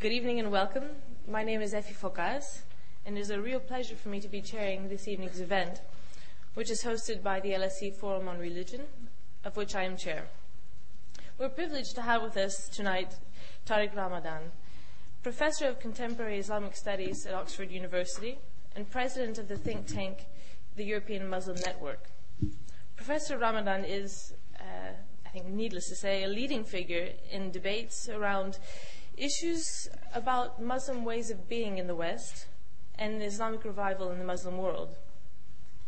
Good evening and welcome. My name is Effie Fokas, and it is a real pleasure for me to be chairing this evening's event, which is hosted by the LSE Forum on Religion, of which I am chair. We're privileged to have with us tonight Tariq Ramadan, professor of contemporary Islamic studies at Oxford University and president of the think tank the European Muslim Network. Professor Ramadan is, uh, I think, needless to say, a leading figure in debates around issues about Muslim ways of being in the West and the Islamic revival in the Muslim world.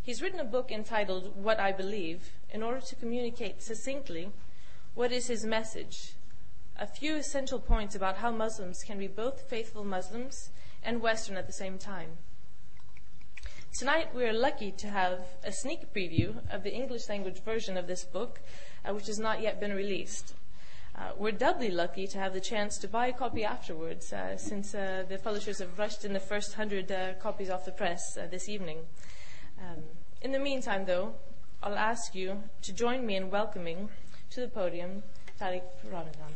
He's written a book entitled What I Believe in order to communicate succinctly what is his message. A few essential points about how Muslims can be both faithful Muslims and Western at the same time. Tonight, we are lucky to have a sneak preview of the English language version of this book, uh, which has not yet been released. Uh, we're doubly lucky to have the chance to buy a copy afterwards, uh, since uh, the publishers have rushed in the first hundred copies off the press this evening. Um, in the meantime, though, I'll ask you to join me in welcoming to the podium Tariq Ramadan.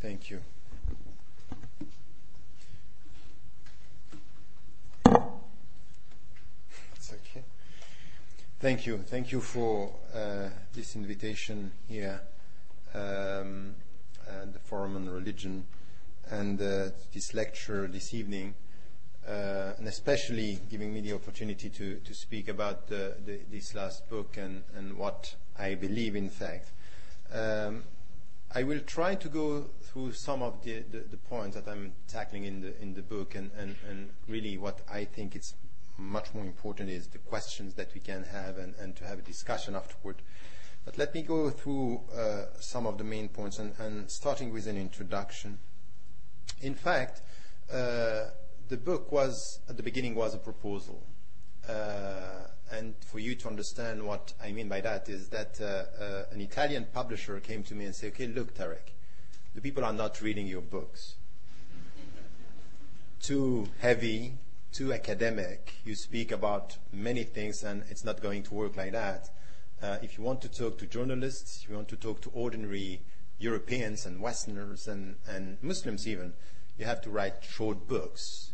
Thank you. It's okay. Thank you. Thank you for uh, this invitation here, um, at the Forum on Religion, and uh, this lecture this evening, uh, and especially giving me the opportunity to, to speak about the, the, this last book and, and what I believe, in fact. Um, I will try to go through some of the, the, the, points that I'm tackling in the in the book, and, and, and really what I think is much more important is the questions that we can have and, and to have a discussion afterward. But let me go through uh, some of the main points, and, and, starting with an introduction. In fact, uh, the book was at the beginning was a proposal. Uh, and for you to understand what I mean by that is that uh, uh, an Italian publisher came to me and said, okay, look, Tariq, the people are not reading your books. too heavy, too academic. You speak about many things and it's not going to work like that. Uh, if you want to talk to journalists, you want to talk to ordinary Europeans and Westerners and, and Muslims even, you have to write short books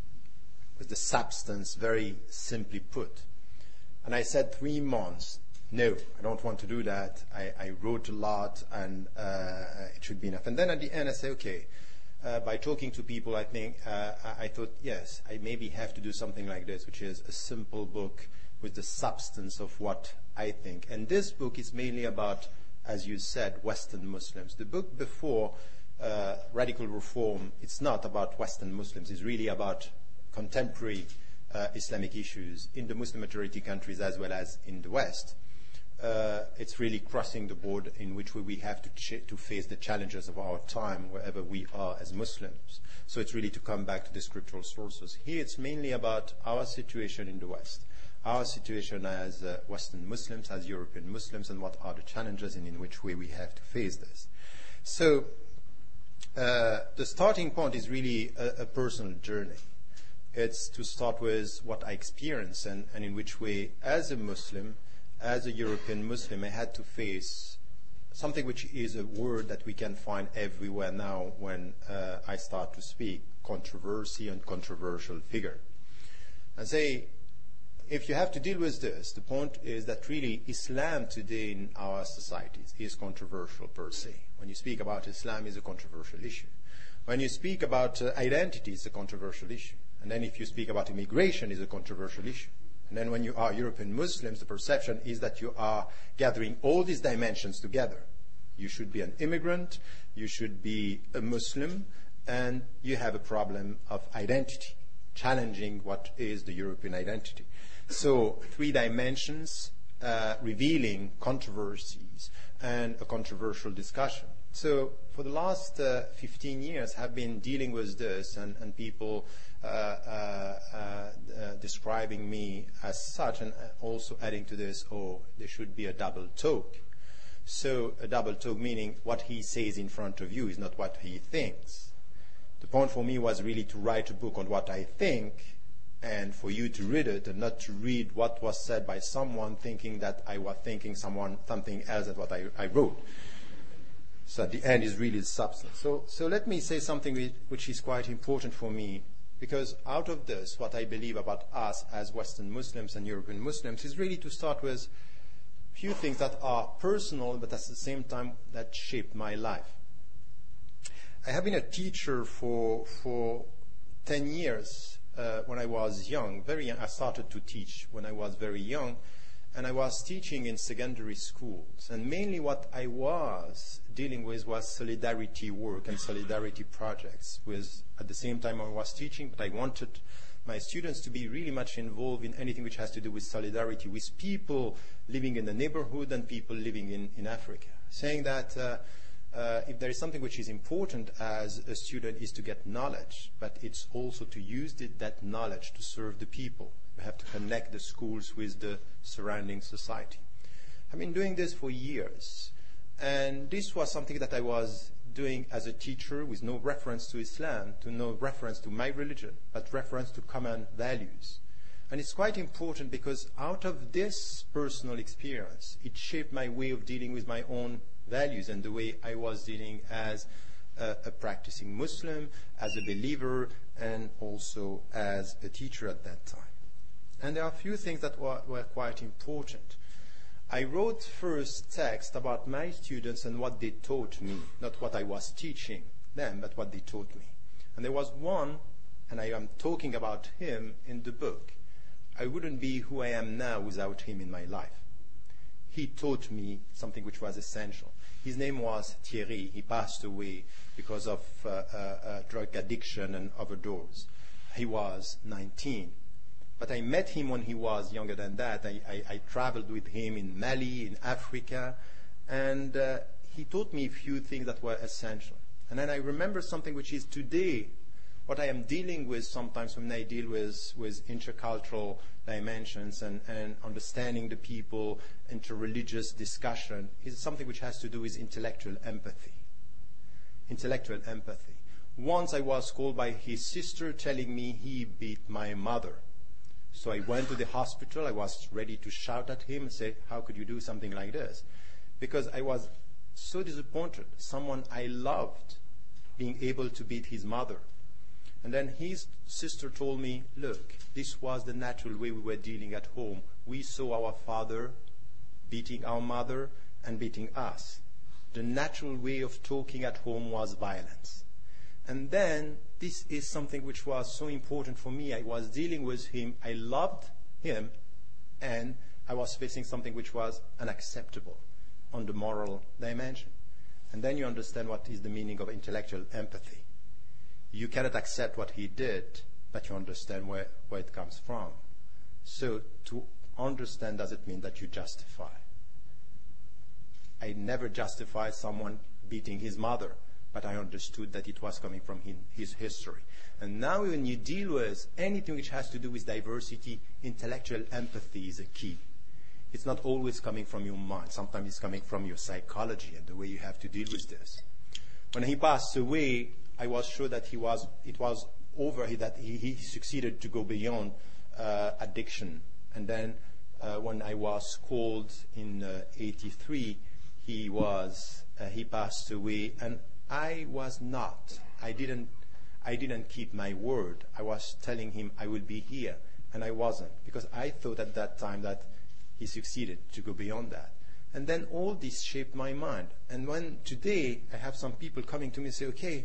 with the substance very simply put. And I said three months. No, I don't want to do that. I, I wrote a lot, and uh, it should be enough. And then at the end, I say, okay. Uh, by talking to people, I think uh, I, thought, yes, I maybe have to do something like this, which is a simple book with the substance of what I think. And this book is mainly about, as you said, Western Muslims. The book before uh, Radical Reform, it's not about Western Muslims. It's really about contemporary uh, Islamic issues in the Muslim majority countries as well as in the West. Uh, it's really crossing the board in which way we have to, face the challenges of our time wherever we are as Muslims. So it's really to come back to the scriptural sources. Here it's mainly about our situation in the West, our situation as uh, Western Muslims, as European Muslims, and what are the challenges and in which way we have to face this. So uh, the starting point is really a, personal journey it's to start with what I experience and in which way, as a Muslim, as a European Muslim, I had to face something which is a word that we can find everywhere now when uh, I start to speak controversy and controversial figure. And say, if you have to deal with this, the point is that really Islam today in our societies is controversial per se. When you speak about Islam, is a controversial issue. When you speak about uh, identity, it's a controversial issue. And then if you speak about immigration, it's a controversial issue. And then when you are European Muslims, the perception is that you are gathering all these dimensions together. You should be an immigrant, you should be a Muslim, and you have a problem of identity, challenging what is the European identity. So three dimensions uh, revealing controversies and a controversial discussion. So for the last uh, 15 years, I've been dealing with this, and, and people Uh, uh, uh, describing me as such, and also adding to this, oh, there should be a double talk. So a double talk meaning what he says in front of you is not what he thinks. The point for me was really to write a book on what I think and for you to read it and not to read what was said by someone thinking that I was thinking someone something else than what I, I wrote. So at the end is really the substance. So, so let me say something which is quite important for me because out of this, what I believe about us as Western Muslims and European Muslims is really to start with a few things that are personal, but at the same time that shaped my life. I have been a teacher for, for 10 years uh, when I was young, very young. I started to teach when I was very young, and I was teaching in secondary schools. And mainly what I was dealing with was solidarity work and solidarity projects. With at the same time I was teaching, but I wanted my students to be really much involved in anything which has to do with solidarity with people living in the neighborhood and people living in, in Africa. Saying that uh, uh, if there is something which is important as a student is to get knowledge, but it's also to use the, that knowledge to serve the people. We have to connect the schools with the surrounding society. I've been doing this for years, and this was something that I was doing as a teacher with no reference to Islam, to no reference to my religion, but reference to common values. And it's quite important because out of this personal experience, it shaped my way of dealing with my own values and the way I was dealing as a, a practicing Muslim, as a believer, and also as a teacher at that time. And there are a few things that were, were quite important. I wrote first text about my students and what they taught me, not what I was teaching them, but what they taught me. And there was one, and I am talking about him in the book. I wouldn't be who I am now without him in my life he taught me something which was essential. His name was Thierry. He passed away because of uh, uh, uh, drug addiction and overdose. He was 19. But I met him when he was younger than that. I, I, I traveled with him in Mali, in Africa, and uh, he taught me a few things that were essential. And then I remember something which is today what I am dealing with sometimes when I deal with, with intercultural dimensions and, and understanding the people, interreligious discussion, is something which has to do with intellectual empathy. Intellectual empathy. Once I was called by his sister telling me he beat my mother. So I went to the hospital. I was ready to shout at him and say, How could you do something like this? Because I was so disappointed. Someone I loved being able to beat his mother. And then his sister told me, look, this was the natural way we were dealing at home. We saw our father beating our mother and beating us. The natural way of talking at home was violence. And then this is something which was so important for me. I was dealing with him. I loved him and I was facing something which was unacceptable on the moral dimension. And then you understand what is the meaning of intellectual empathy you cannot accept what he did, but you understand where, where it comes from. So to understand doesn't mean that you justify. I never justified someone beating his mother, but I understood that it was coming from his history. And now when you deal with anything which has to do with diversity, intellectual empathy is a key. It's not always coming from your mind. Sometimes it's coming from your psychology and the way you have to deal with this. When he passed away, I was sure that he was, it was over, that he, he succeeded to go beyond uh, addiction. And then uh, when I was called in uh, 83, he was, uh, he passed away. And I was not, I didn't, I didn't keep my word. I was telling him I will be here. And I wasn't, because I thought at that time that he succeeded to go beyond that. And then all this shaped my mind. And when today I have some people coming to me and say, okay,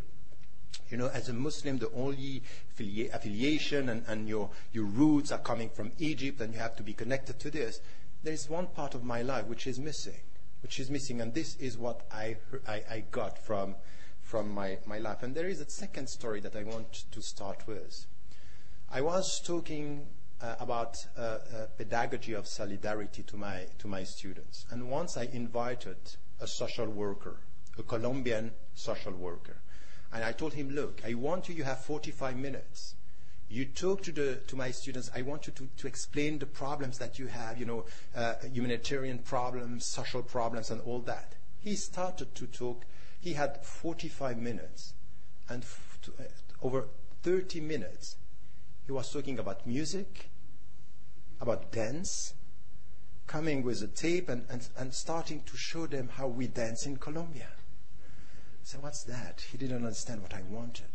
you know, as a Muslim, the only affilia- affiliation and, and your, your roots are coming from Egypt and you have to be connected to this. There is one part of my life which is missing, which is missing, and this is what I, I, I got from, from my, my life. And there is a second story that I want to start with. I was talking uh, about uh, uh, pedagogy of solidarity to my, to my students. And once I invited a social worker, a Colombian social worker, and I told him, look, I want you, you have 45 minutes. You talk to, the, to my students, I want you to, to explain the problems that you have, you know, uh, humanitarian problems, social problems, and all that. He started to talk. He had 45 minutes. And f- to, uh, over 30 minutes, He was talking about music, about dance, coming with a tape and, and, and starting to show them how we dance in Colombia. So what's that? He didn't understand what I wanted.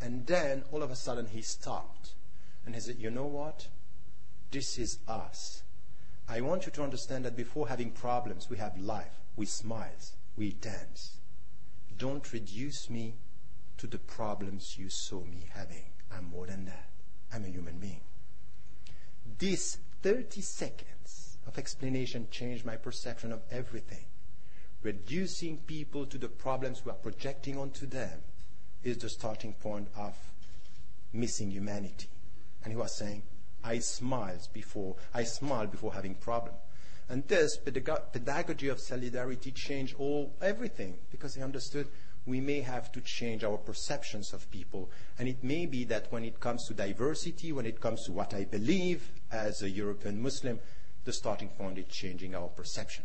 And then all of a sudden he stopped and he said, You know what? This is us. I want you to understand that before having problems, we have life. We smile. We dance. Don't reduce me to the problems you saw me having. I'm more than that. I'm a human being. This 30 seconds of explanation changed my perception of everything. Reducing people to the problems we are projecting onto them is the starting point of missing humanity. And he was saying, I smiled before I smiled before having problem. And this pedagogy of solidarity changed all everything because he understood we may have to change our perceptions of people. And it may be that when it comes to diversity, when it comes to what I believe as a European Muslim, the starting point is changing our perception.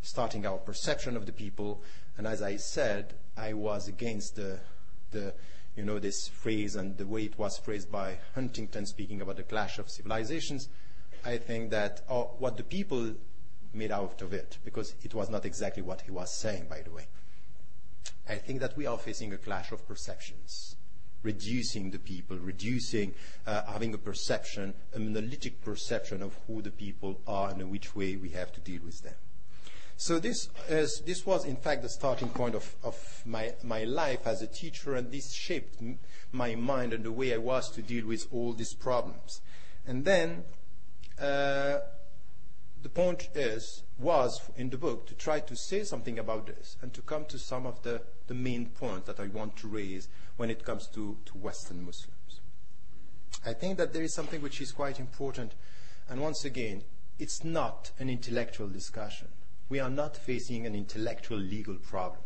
Starting our perception of the people. And as I said, I was against the, the you know, this phrase and the way it was phrased by Huntington speaking about the clash of civilizations, I think that oh, what the people made out of it, because it was not exactly what he was saying, by the way. I think that we are facing a clash of perceptions, reducing the people, reducing, uh, having a perception, a monolithic perception of who the people are and which way we have to deal with them. So this, is, this was, in fact, the starting point of, of my, my life as a teacher, and this shaped my mind and the way I was to deal with all these problems. And then uh, the point is, was in the book to try to say something about this and to come to some of the, the main points that I want to raise when it comes to, to Western Muslims. I think that there is something which is quite important, and once again, it's not an intellectual discussion we are not facing an intellectual legal problem.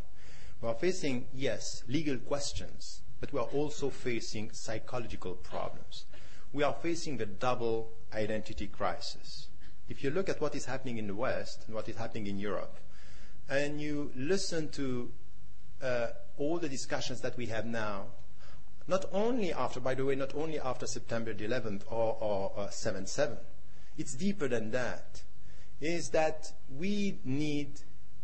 We are facing, yes, legal questions, but we are also facing psychological problems. We are facing a double identity crisis. If you look at what is happening in the West and what is happening in Europe, and you listen to uh, all the discussions that we have now, not only after, by the way, not only after September the 11th or, or, or 7-7, it's deeper than that is that we need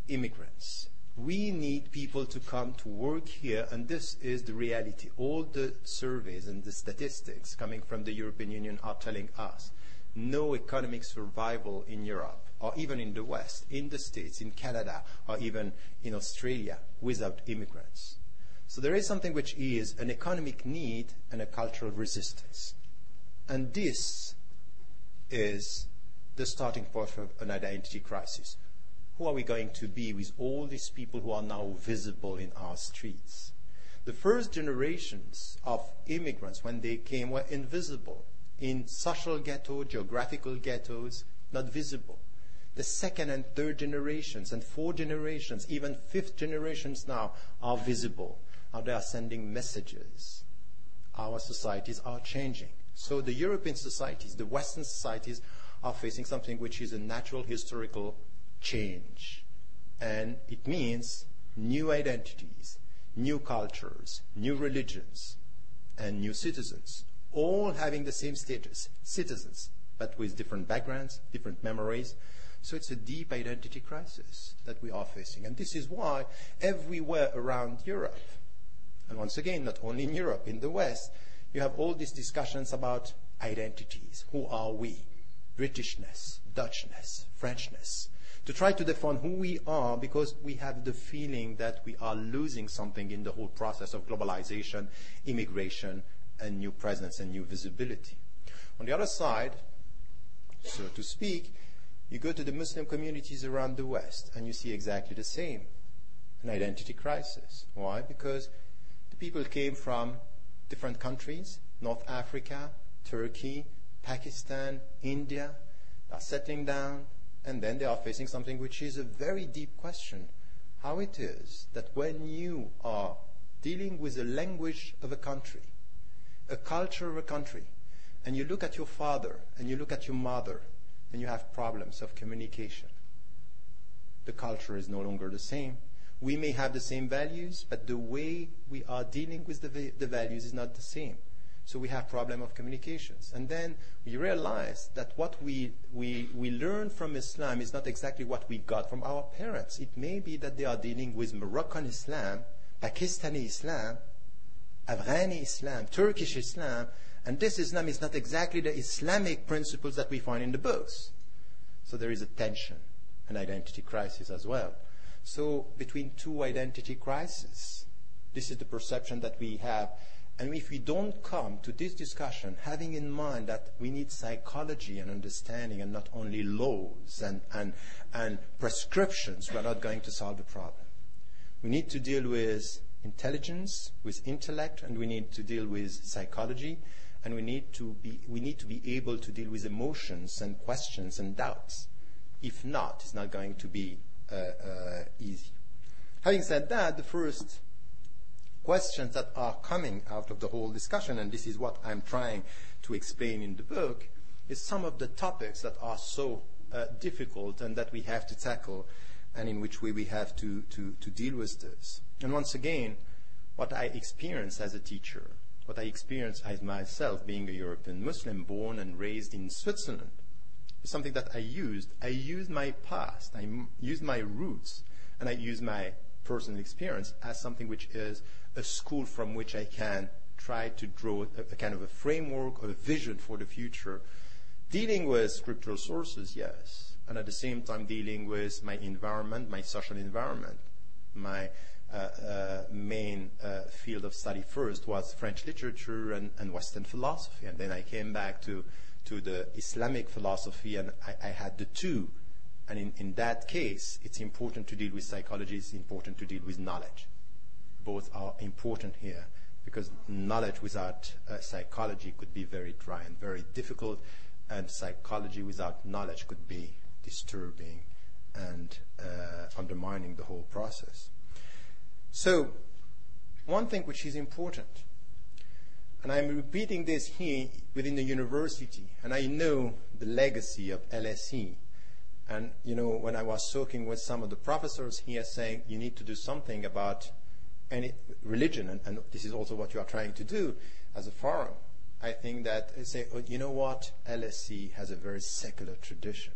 immigrants. We need people to come to work here, and this is the reality. All the surveys and the statistics coming from the European Union are telling us no economic survival in Europe, or even in the West, in the States, in Canada, or even in Australia without immigrants. So there is something which is an economic need and a cultural resistance. And this is the starting point of an identity crisis. Who are we going to be with all these people who are now visible in our streets? The first generations of immigrants, when they came, were invisible in social ghetto, geographical ghettos, not visible. The second and third generations and fourth generations, even fifth generations now, are visible. Now they are sending messages. Our societies are changing. So the European societies, the Western societies, are facing something which is a natural historical change. And it means new identities, new cultures, new religions, and new citizens, all having the same status, citizens, but with different backgrounds, different memories. So it's a deep identity crisis that we are facing. And this is why everywhere around Europe, and once again, not only in Europe, in the West, you have all these discussions about identities. Who are we? Britishness, Dutchness, Frenchness, to try to define who we are because we have the feeling that we are losing something in the whole process of globalization, immigration, and new presence and new visibility. On the other side, so to speak, you go to the Muslim communities around the West and you see exactly the same an identity crisis. Why? Because the people came from different countries North Africa, Turkey, Pakistan, India, are settling down, and then they are facing something which is a very deep question. How it is that when you are dealing with the language of a country, a culture of a country, and you look at your father and you look at your mother, and you have problems of communication. The culture is no longer the same. We may have the same values, but the way we are dealing with the, the values is not the same. So we have problem of communications. And then we realize that what we, we, we learn from Islam is not exactly what we got from our parents. It may be that they are dealing with Moroccan Islam, Pakistani Islam, Afghani Islam, Turkish Islam, and this Islam is not exactly the Islamic principles that we find in the books. So there is a tension, an identity crisis as well. So between two identity crises, this is the perception that we have. And if we don't come to this discussion having in mind that we need psychology and understanding and not only laws and, and, and prescriptions, we're not going to solve the problem. We need to deal with intelligence, with intellect, and we need to deal with psychology, and we need to be, we need to be able to deal with emotions and questions and doubts. If not, it's not going to be uh, uh, easy. Having said that, the first questions that are coming out of the whole discussion, and this is what I'm trying to explain in the book, is some of the topics that are so uh, difficult and that we have to tackle and in which way we have to, to, to deal with this. And once again, what I experience as a teacher, what I experience as myself being a European Muslim born and raised in Switzerland, is something that I used. I used my past, I m- used my roots, and I used my personal experience as something which is a school from which I can try to draw a, a kind of a framework or a vision for the future, dealing with scriptural sources, yes, and at the same time dealing with my environment, my social environment. My uh, uh, main uh, field of study first was French literature and, and, Western philosophy, and then I came back to, to the Islamic philosophy, and I, I had the two. And in, in that case, it's important to deal with psychology, it's important to deal with knowledge. Both are important here because knowledge without uh, psychology could be very dry and very difficult, and psychology without knowledge could be disturbing and uh, undermining the whole process. So, one thing which is important, and I'm repeating this here within the university, and I know the legacy of LSE. And, you know, when I was talking with some of the professors here saying you need to do something about any religion, and, and this is also what you are trying to do as a forum, I think that say, oh, you know what, LSE has a very secular tradition.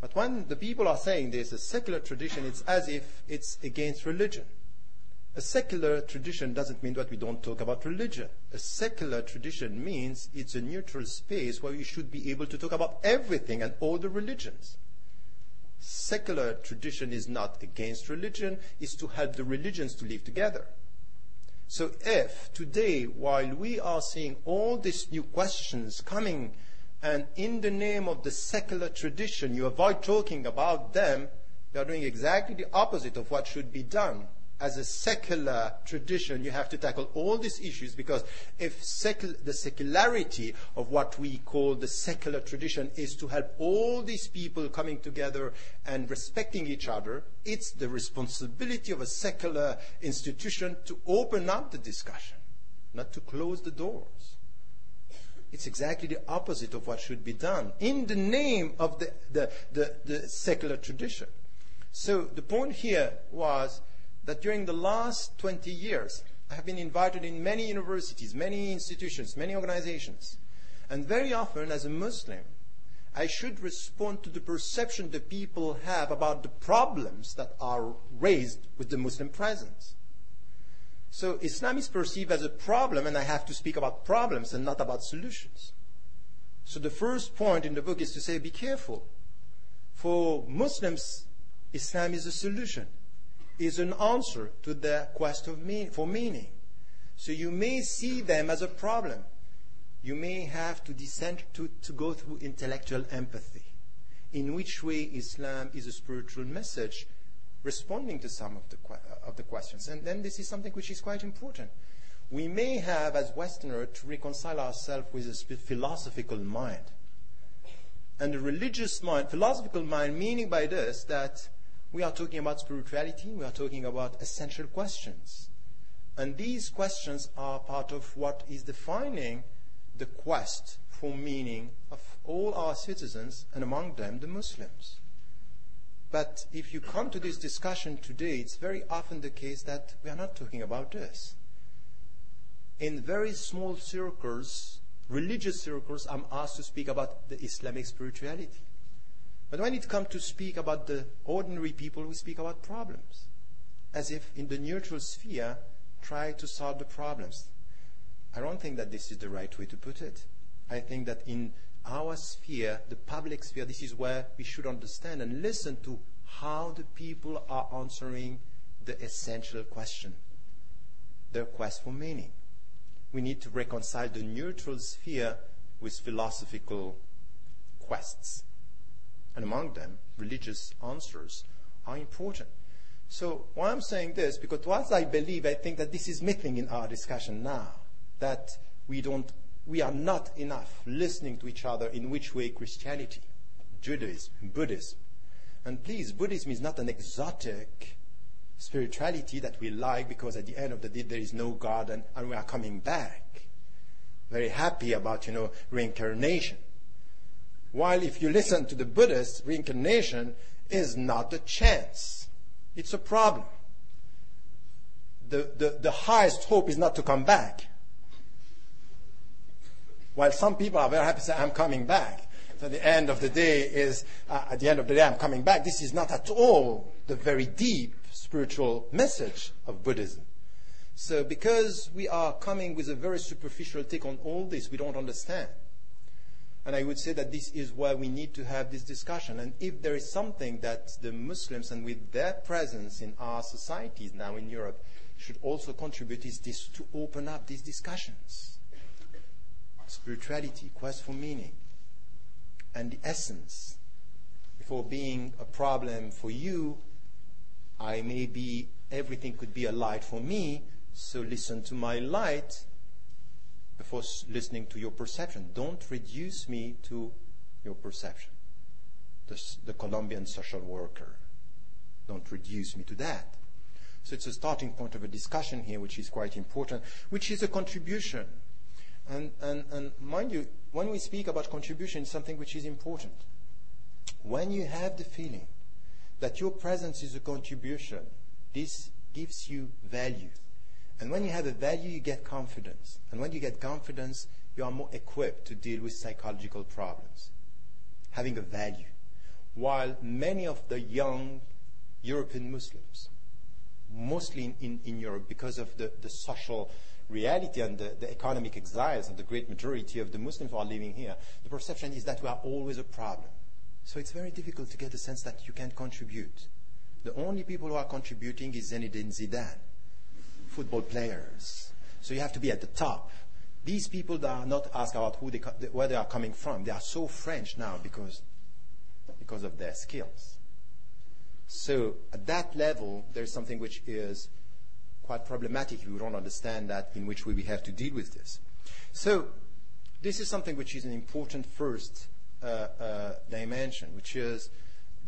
But when the people are saying there's a secular tradition, it's as if it's against religion. A secular tradition doesn't mean that we don't talk about religion. A secular tradition means it's a neutral space where we should be able to talk about everything and all the religions. Secular tradition is not against religion, it's to help the religions to live together. So if today, while we are seeing all these new questions coming and in the name of the secular tradition, you avoid talking about them, you are doing exactly the opposite of what should be done. As a secular tradition, you have to tackle all these issues because if the secularity of what we call the secular tradition is to help all these people coming together and respecting each other, it's the responsibility of a secular institution to open up the discussion, not to close the doors. It's exactly the opposite of what should be done in the name of the, the, the, the secular tradition. So the point here was that during the last 20 years, I have been invited in many universities, many institutions, many organizations. And very often, as a Muslim, I should respond to the perception the people have about the problems that are raised with the Muslim presence. So Islam is perceived as a problem, and I have to speak about problems and not about solutions. So the first point in the book is to say, be careful. For Muslims, Islam is a solution, is an answer to the quest mean, for meaning. So you may see them as a problem. You may have to descend to, to go through intellectual empathy. In which way Islam is a spiritual message responding to some of the, of the questions. And then this is something which is quite important. We may have, as Westerners, to reconcile ourselves with a philosophical mind. And a religious mind, philosophical mind, meaning by this that we are talking about spirituality, we are talking about essential questions. And these questions are part of what is defining the quest for meaning of all our citizens, and among them the Muslims. But if you come to this discussion today, it's very often the case that we are not talking about this. in very small circles, religious circles, I'm asked to speak about the Islamic spirituality. But when it comes to speak about the ordinary people, we speak about problems. As if in the neutral sphere, try to solve the problems. I don't think that this is the right way to put it. I think that in our sphere, the public sphere, this is where we should understand and listen to how the people are answering the essential question, their quest for meaning. We need to reconcile the neutral sphere with philosophical quests. And among them, religious answers are important. So why I'm saying this, because once I believe, I think that this is missing in our discussion now, that we don't, we are not enough listening to each other in which way Christianity, Judaism, Buddhism. And please, Buddhism is not an exotic spirituality that we like because at the end of the day there is no God and, and we are coming back. Very happy about, you know, reincarnation. While if you listen to the Buddhists, reincarnation is not a chance. It's a problem. The, the, the highest hope is not to come back. While some people are very happy to say, I'm coming back. So the end of the day is, uh, at the end of the day, I'm coming back. This is not at all the very deep spiritual message of Buddhism. So because we are coming with a very superficial take on all this, we don't understand. And I would say that this is why we need to have this discussion. And if there is something that the Muslims, and with their presence in our societies now in Europe, should also contribute, is this to open up these discussions. Spirituality, quest for meaning, and the essence. Before being a problem for you, I may be, everything could be a light for me, so listen to my light before listening to your perception. Don't reduce me to your perception. The, the Colombian social worker. Don't reduce me to that. So it's a starting point of a discussion here, which is quite important, which is a contribution. And, and, and mind you, when we speak about contribution, it's something which is important. When you have the feeling that your presence is a contribution, this gives you value. And when you have a value, you get confidence. And when you get confidence, you are more equipped to deal with psychological problems. Having a value. While many of the young European Muslims, mostly in, in, in Europe, because of the, the social reality and the, the economic exiles of the great majority of the Muslims who are living here, the perception is that we are always a problem. So it's very difficult to get the sense that you can contribute. The only people who are contributing is Zinedine Zidane football players. So you have to be at the top. These people are not asked about who they, where they are coming from. They are so French now because, because of their skills. So at that level, there's something which is quite problematic if we don't understand that in which way we have to deal with this. So this is something which is an important first uh, uh, dimension, which is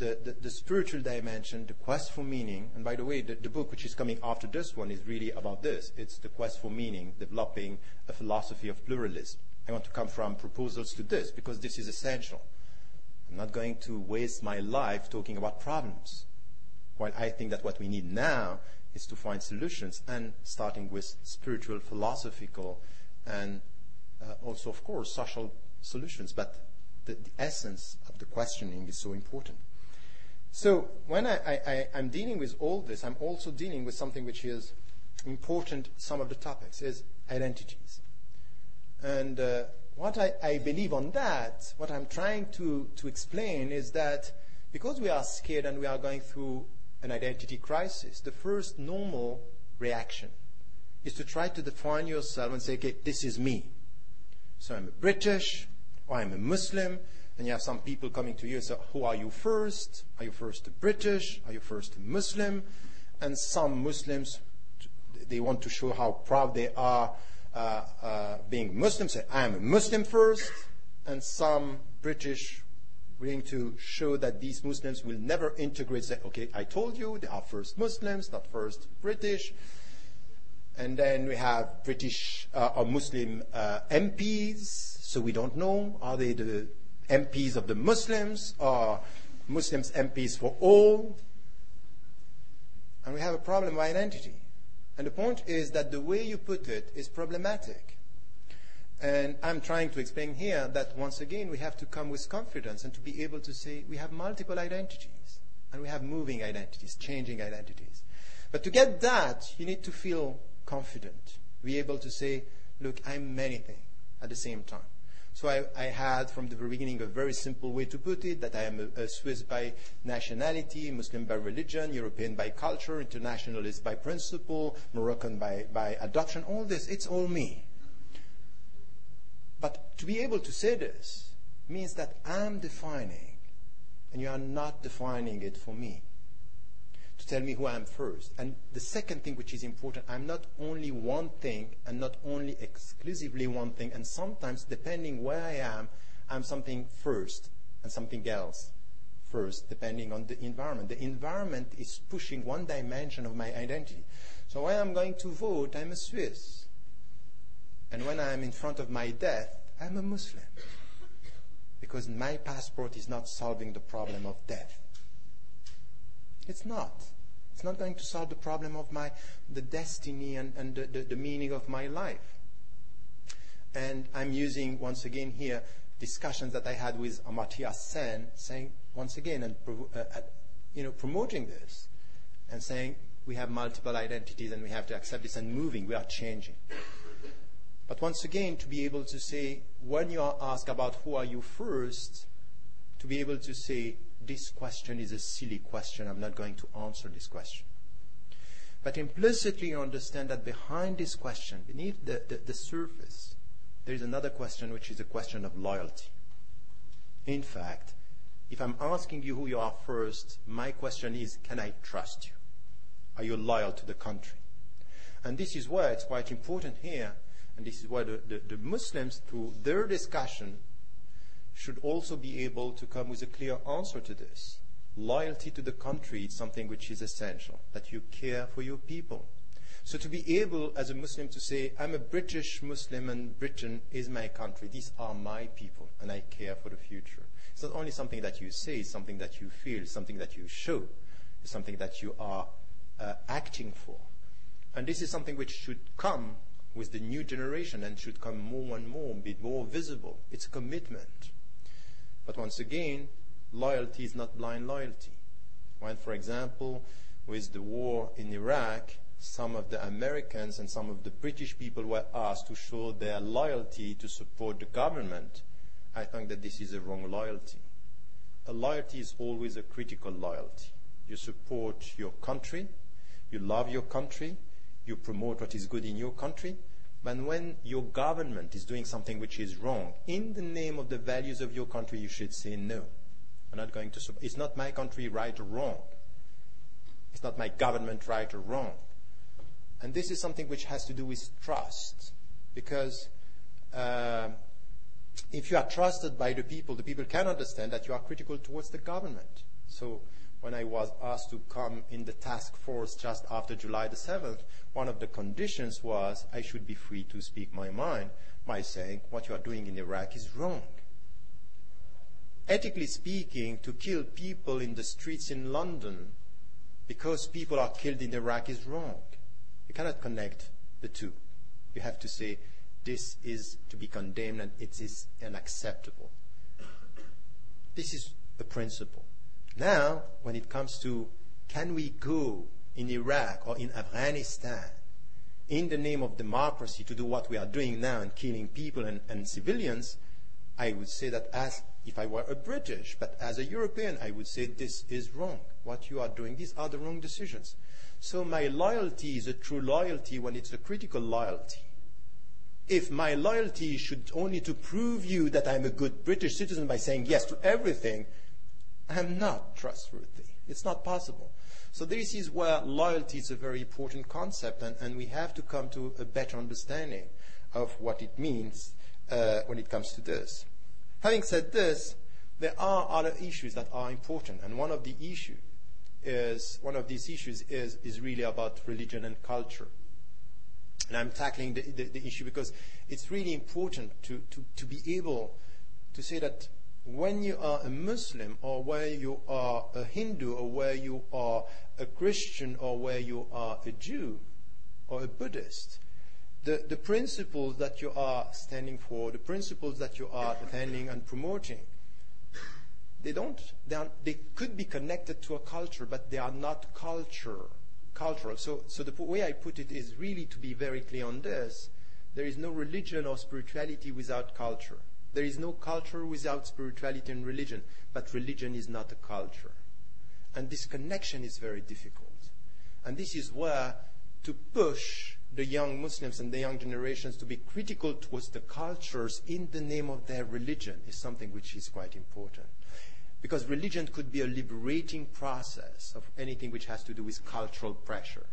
the, the, the, spiritual dimension, the quest for meaning, and by the way, the, the, book which is coming after this one is really about this. It's the quest for meaning, developing a philosophy of pluralism. I want to come from proposals to this because this is essential. I'm not going to waste my life talking about problems. While I think that what we need now is to find solutions and starting with spiritual, philosophical, and uh, also, of course, social solutions. But the, the essence of the questioning is so important. So when I, I'm dealing with all this, I'm also dealing with something which is important, some of the topics, is identities. And uh, what I, I, believe on that, what I'm trying to, to explain is that because we are scared and we are going through an identity crisis, the first normal reaction is to try to define yourself and say, okay, this is me. So I'm a British, or I'm a Muslim, and you have some people coming to you and say, Who are you first? Are you first British? Are you first Muslim? And some Muslims, they want to show how proud they are uh, uh, being Muslim, say, I am a Muslim first. And some British willing to show that these Muslims will never integrate, say, okay, I told you they are first Muslims, not first British. And then we have British uh, or Muslim uh, MPs, so we don't know, are they the MPs of the Muslims or Muslims MPs for all. And we have a problem of identity. And the point is that the way you put it is problematic. And I'm trying to explain here that once again we have to come with confidence and to be able to say we have multiple identities and we have moving identities, changing identities. But to get that, you need to feel confident, be able to say, look, I'm many things at the same time. So I, I, had from the very beginning a very simple way to put it that I am a, a, Swiss by nationality, Muslim by religion, European by culture, internationalist by principle, Moroccan by, by adoption. All this, it's all me. But to be able to say this means that I'm defining, and you are not defining it for me to tell me who I am first. And the second thing which is important, I'm not only one thing and not only exclusively one thing, and sometimes depending where I am, I'm something first and something else first, depending on the environment. The environment is pushing one dimension of my identity. So when I'm going to vote, I'm a Swiss. And when I'm in front of my death, I'm a Muslim. Because my passport is not solving the problem of death. It's not. It's not going to solve the problem of my the destiny and, and the, the, the meaning of my life. And I'm using once again here discussions that I had with Amartya Sen, saying once again and uh, uh, you know promoting this and saying we have multiple identities and we have to accept this and moving, we are changing. But once again, to be able to say, when you are asked about who are you first, to be able to say, this question is a silly question. I'm not going to answer this question. But implicitly, you understand that behind this question, beneath the, the, the surface, there is another question, which is a question of loyalty. In fact, if I'm asking you who you are first, my question is can I trust you? Are you loyal to the country? And this is why it's quite important here, and this is why the, the, the Muslims, through their discussion, should also be able to come with a clear answer to this. Loyalty to the country is something which is essential, that you care for your people. So to be able, as a Muslim, to say, I'm a British Muslim and Britain is my country, these are my people, and I care for the future. It's not only something that you say, it's something that you feel, something that you show, it's something that you are uh, acting for. And this is something which should come with the new generation and should come more and more, be more visible. It's a commitment. But once again, loyalty is not blind loyalty. When, for example, with the war in Iraq, some of the Americans and some of the British people were asked to show their loyalty to support the government, I think that this is a wrong loyalty. A loyalty is always a critical loyalty. You support your country, you love your country, you promote what is good in your country, but when your government is doing something which is wrong, in the name of the values of your country, you should say no. I'm not going to. It's not my country right or wrong. It's not my government right or wrong. And this is something which has to do with trust, because uh, if you are trusted by the people, the people can understand that you are critical towards the government. So when I was asked to come in the task force just after July the 7th, one of the conditions was I should be free to speak my mind by saying what you are doing in Iraq is wrong. Ethically speaking, to kill people in the streets in London because people are killed in Iraq is wrong. You cannot connect the two. You have to say this is to be condemned and it is unacceptable. This is the principle. Now, when it comes to can we go in Iraq or in Afghanistan in the name of democracy to do what we are doing now and killing people and, and civilians, I would say that as if I were a British, but as a European, I would say this is wrong. What you are doing, these are the wrong decisions. So my loyalty is a true loyalty when it's a critical loyalty. If my loyalty should only to prove you that I'm a good British citizen by saying yes to everything, I'm not trustworthy. It's not possible. So this is where loyalty is a very important concept, and, we have to come to a better understanding of what it means uh, when it comes to this. Having said this, there are other issues that are important, and one of the issues is one of these issues is, really about religion and culture. And I'm tackling the, issue because it's really important to be able to say that when you are a Muslim or where you are a Hindu or where you are a Christian or where you are a Jew or a Buddhist, the, the principles that you are standing for, the principles that you are defending and promoting, they don't, they, are, they could be connected to a culture, but they are not culture, cultural. So, so the way I put it is really to be very clear on this. There is no religion or spirituality without culture. There is no culture without spirituality and religion, but religion is not a culture. And this connection is very difficult. And this is where to push the young Muslims and the young generations to be critical towards the cultures in the name of their religion is something which is quite important. Because religion could be a liberating process of anything which has to do with cultural pressure.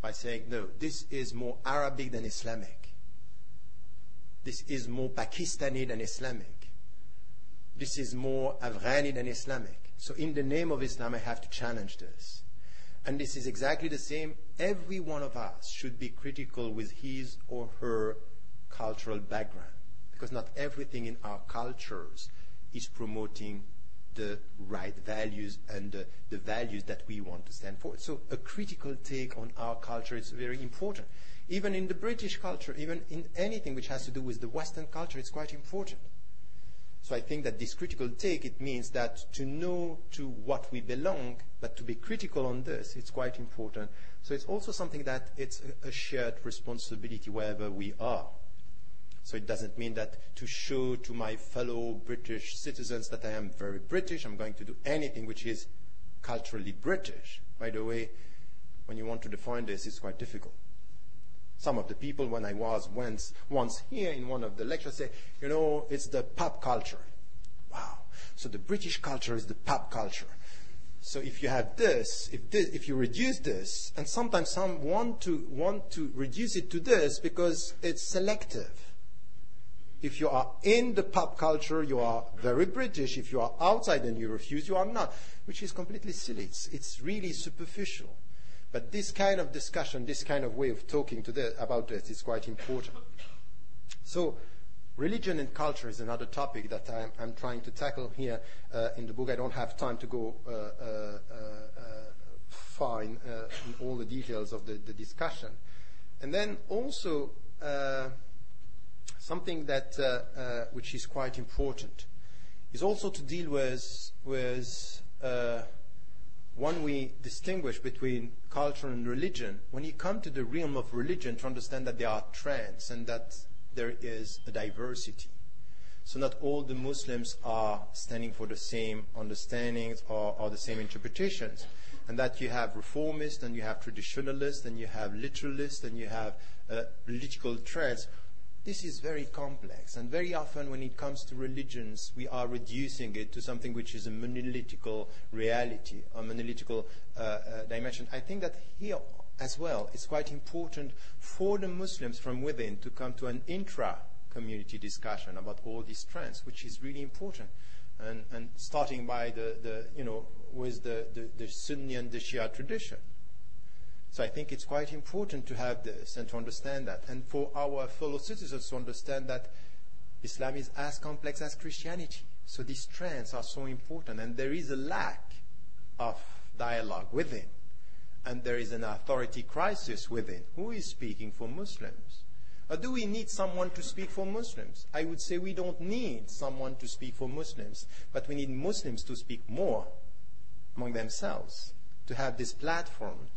By saying, no, this is more Arabic than Islamic. This is more Pakistani than Islamic. This is more Afghani than Islamic. So in the name of Islam, I have to challenge this. And this is exactly the same. Every one of us should be critical with his or her cultural background. Because not everything in our cultures is promoting the right values and uh, the values that we want to stand for. So a critical take on our culture is very important. Even in the British culture, even in anything which has to do with the Western culture, it's quite important. So I think that this critical take, it means that to know to what we belong, but to be critical on this, it's quite important. So it's also something that it's a, shared responsibility wherever we are. So it doesn't mean that to show to my fellow British citizens that I am very British, I'm going to do anything which is culturally British. By the way, when you want to define this, it's quite difficult. Some of the people, when I was once, once here in one of the lectures, say, you know, it's the pop culture. Wow. So the British culture is the pop culture. So if you have this, if this, if you reduce this, and sometimes some want to want to reduce it to this because it's selective if you are in the pop culture, you are very British. If you are outside and you refuse, you are not, which is completely silly. It's, it's really superficial. But this kind of discussion, this kind of way of talking the, about this is quite important. So, religion and culture is another topic that I'm, I'm trying to tackle here uh, in the book. I don't have time to go uh, uh, uh, uh far in, uh, in, all the details of the, the discussion. And then also, something that uh, uh, which is quite important is also to deal with with one we distinguish between culture and religion. When you come to the realm of religion, to understand that there are trends and that there is a diversity. So not all the Muslims are standing for the same understandings or, or the same interpretations. And that you have reformists and you have traditionalists and you have literalists and you have uh, political trends this is very complex, and very often when it comes to religions, we are reducing it to something which is a monolithical reality, a monolithical uh, uh, dimension. I think that here as well, it's quite important for the Muslims from within to come to an intra community discussion about all these trends, which is really important. And, and starting by the, the, you know, with the, the, the Sunni and the Shia tradition. So I think it's quite important to have this and to understand that. And for our fellow citizens to understand that Islam is as complex as Christianity. So these trends are so important. And there is a lack of dialogue within. And there is an authority crisis within. Who is speaking for Muslims? Or do we need someone to speak for Muslims? I would say we don't need someone to speak for Muslims, but we need Muslims to speak more among themselves to have this platform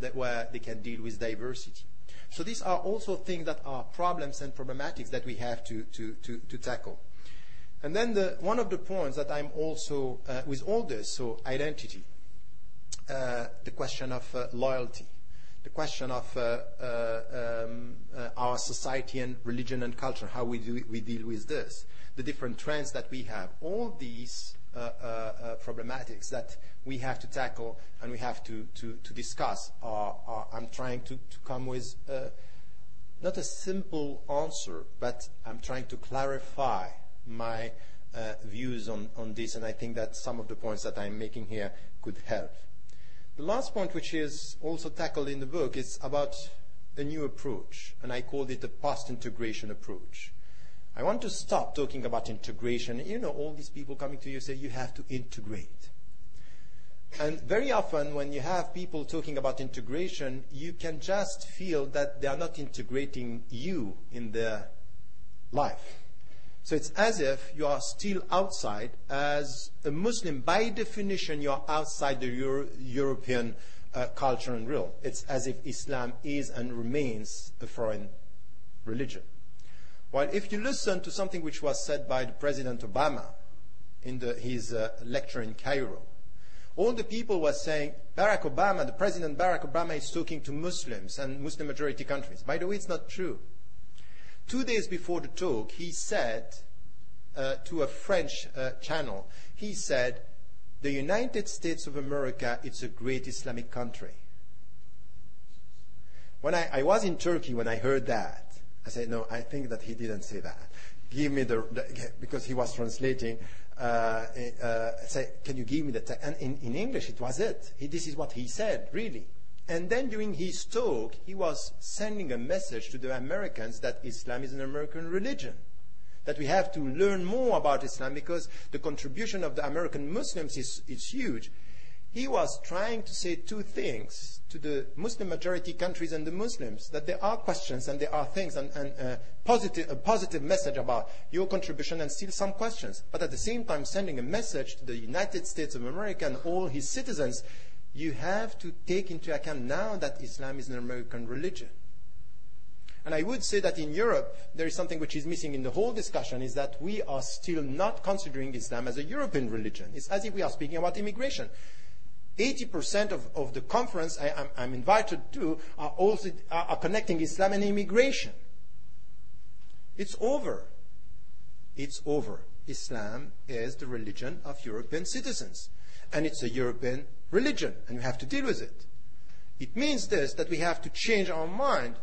that where they can deal with diversity. So these are also things that are problems and problematics that we have to, to, to, to tackle. And then the, one of the points that I'm also, uh, with all this, so identity, uh, the question of uh, loyalty, the question of uh, uh, um, uh, our society and religion and culture, how we, do, we deal with this, the different trends that we have, all these Uh, uh, uh, problematics that we have to tackle and we have to, to, to discuss. I'm trying to, to come with not a simple answer, but I'm trying to clarify my uh, views on, on this, and I think that some of the points that I'm making here could help. The last point, which is also tackled in the book, is about a new approach, and I called it a post-integration approach. I want to stop talking about integration. You know, all these people coming to you say you have to integrate. And very often, when you have people talking about integration, you can just feel that they are not integrating you in their life. So it's as if you are still outside. As a Muslim, by definition, you are outside the Euro- European uh, culture and rule. It's as if Islam is and remains a foreign religion. While if you listen to something which was said by the President Obama in the, his uh, lecture in Cairo, all the people were saying Barack Obama, the President Barack Obama is talking to Muslims and Muslim majority countries. By the way, it's not true. Two days before the talk, he said uh, to a French uh, channel, he said, the United States of America, it's a great Islamic country. When I, I was in Turkey when I heard that, I said, no, I think that he didn't say that. Give me the, the because he was translating, uh, uh, say, can you give me the text? And in, in English, it was it. He, this is what he said, really. And then during his talk, he was sending a message to the Americans that Islam is an American religion. That we have to learn more about Islam because the contribution of the American Muslims is, is huge. He was trying to say two things to the Muslim majority countries and the Muslims that there are questions and there are things and, and uh, positive, a positive message about your contribution and still some questions. But at the same time, sending a message to the United States of America and all his citizens you have to take into account now that Islam is an American religion. And I would say that in Europe, there is something which is missing in the whole discussion is that we are still not considering Islam as a European religion. It's as if we are speaking about immigration. 80% of, the conference I, am invited to are also are, are connecting Islam and immigration. It's over. It's over. Islam is the religion of European citizens. And it's a European religion, and we have to deal with it. It means this that we have to change our mind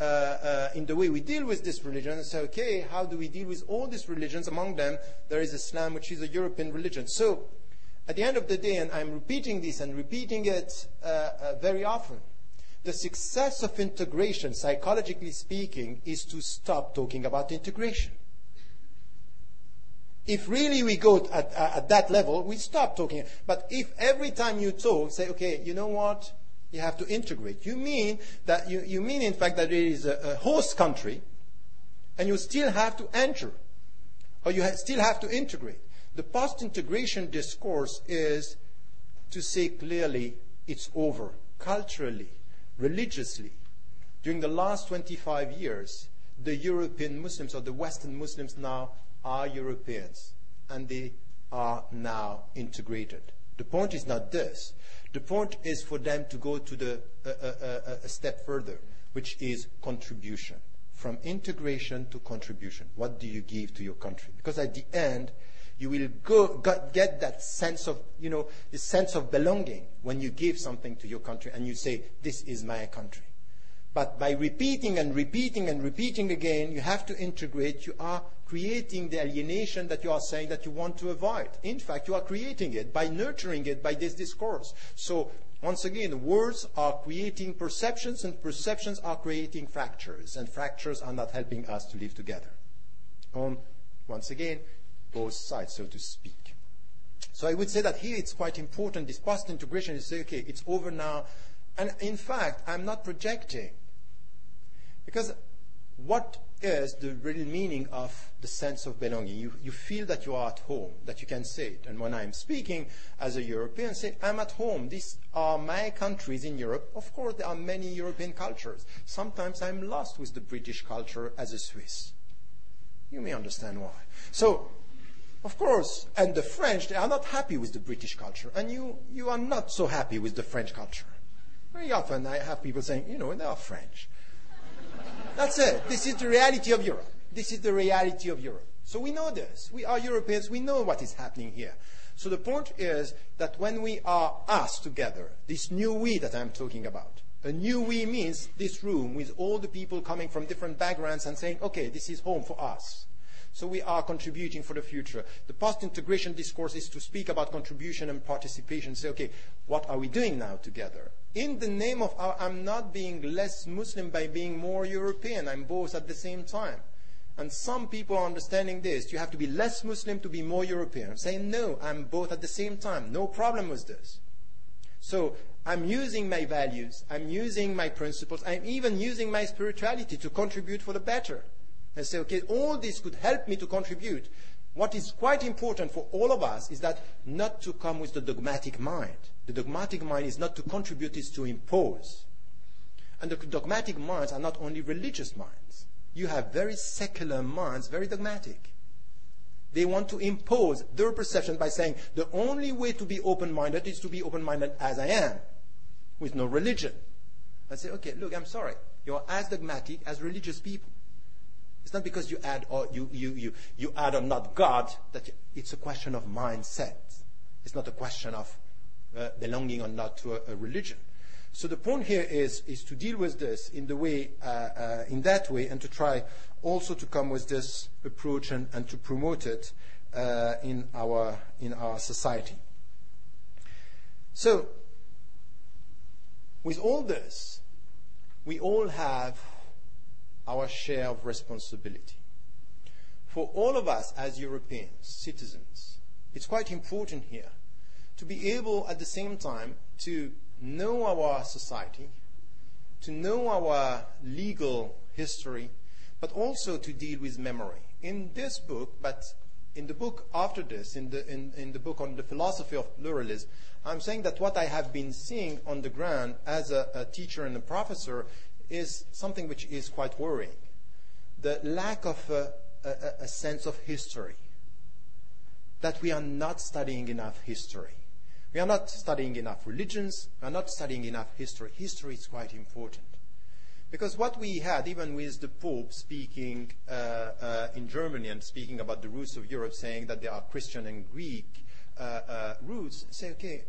uh, uh, in the way we deal with this religion and say, okay, how do we deal with all these religions? Among them, there is Islam, which is a European religion. So, at the end of the day, and I'm repeating this and repeating it uh, uh very often, the success of integration, psychologically speaking, is to stop talking about integration. If really we go at, at that level, we stop talking. But if every time you talk, say, okay, you know what? You have to integrate. You mean that you, you mean in fact that it is a, a host country, and you still have to enter, or you ha- still have to integrate. The post-integration discourse is to say clearly it's over culturally, religiously. During the last 25 years, the European Muslims or the Western Muslims now are Europeans and they are now integrated. The point is not this. The point is for them to go to the uh, uh, uh, a step further, which is contribution. From integration to contribution. What do you give to your country? Because at the end, you will go, get that sense of, you know, the sense of belonging when you give something to your country and you say, this is my country. But by repeating and repeating and repeating again, you have to integrate. You are creating the alienation that you are saying that you want to avoid. In fact, you are creating it by nurturing it by this discourse. So, once again, words are creating perceptions, and perceptions are creating fractures, and fractures are not helping us to live together. On, once again, both sides, so to speak. So I would say that here it's quite important. This post integration is okay, it's over now. And in fact, I'm not projecting. Because what is the real meaning of the sense of belonging? You, you feel that you are at home, that you can say it. And when I'm speaking as a European, say, I'm at home. These are my countries in Europe. Of course, there are many European cultures. Sometimes I'm lost with the British culture as a Swiss. You may understand why. So, of course, and the French, they are not happy with the British culture. And you, you are not so happy with the French culture. Very often I have people saying, you know, they are French. That's it. This is the reality of Europe. This is the reality of Europe. So we know this. We are Europeans. We know what is happening here. So the point is that when we are us together, this new we that I'm talking about, a new we means this room with all the people coming from different backgrounds and saying, okay, this is home for us. So we are contributing for the future. The post-integration discourse is to speak about contribution and participation. Say, okay, what are we doing now together? in the name of our, I'm not being less Muslim by being more European. I'm both at the same time. And some people are understanding this. You have to be less Muslim to be more European. I'm saying, no, I'm both at the same time. No problem with this. So I'm using my values, I'm using my principles, I'm even using my spirituality to contribute for the better. And say, okay, all this could help me to contribute. What is quite important for all of us is that not to come with the dogmatic mind. The dogmatic mind is not to contribute, it's to impose. And the dogmatic minds are not only religious minds. You have very secular minds, very dogmatic. They want to impose their perception by saying the only way to be open minded is to be open minded as I am, with no religion. I say, okay, look, I'm sorry. You're as dogmatic as religious people. It's not because you add or you, you, you, you add or not God that you, it's a question of mindset. It's not a question of uh, belonging or not to a, a, religion. So the point here is, is to deal with this in the way, uh, uh, in that way, and to try also to come with this approach and, and to promote it uh, in our in our society. So, with all this, we all have our share of responsibility. For all of us as Europeans, citizens, it's quite important here to be able at the same time to know our society, to know our legal history, but also to deal with memory. In this book, but in the book after this, in the, in, in the book on the philosophy of pluralism, I'm saying that what I have been seeing on the ground as a, a teacher and a professor is something which is quite worrying. The lack of a, a, a sense of history. That we are not studying enough history. We are not studying enough religions. We are not studying enough history. History is quite important. Because what we had, even with the Pope speaking uh, uh, in Germany and speaking about the roots of Europe, saying that there are Christian and Greek uh, uh roots, say, okay,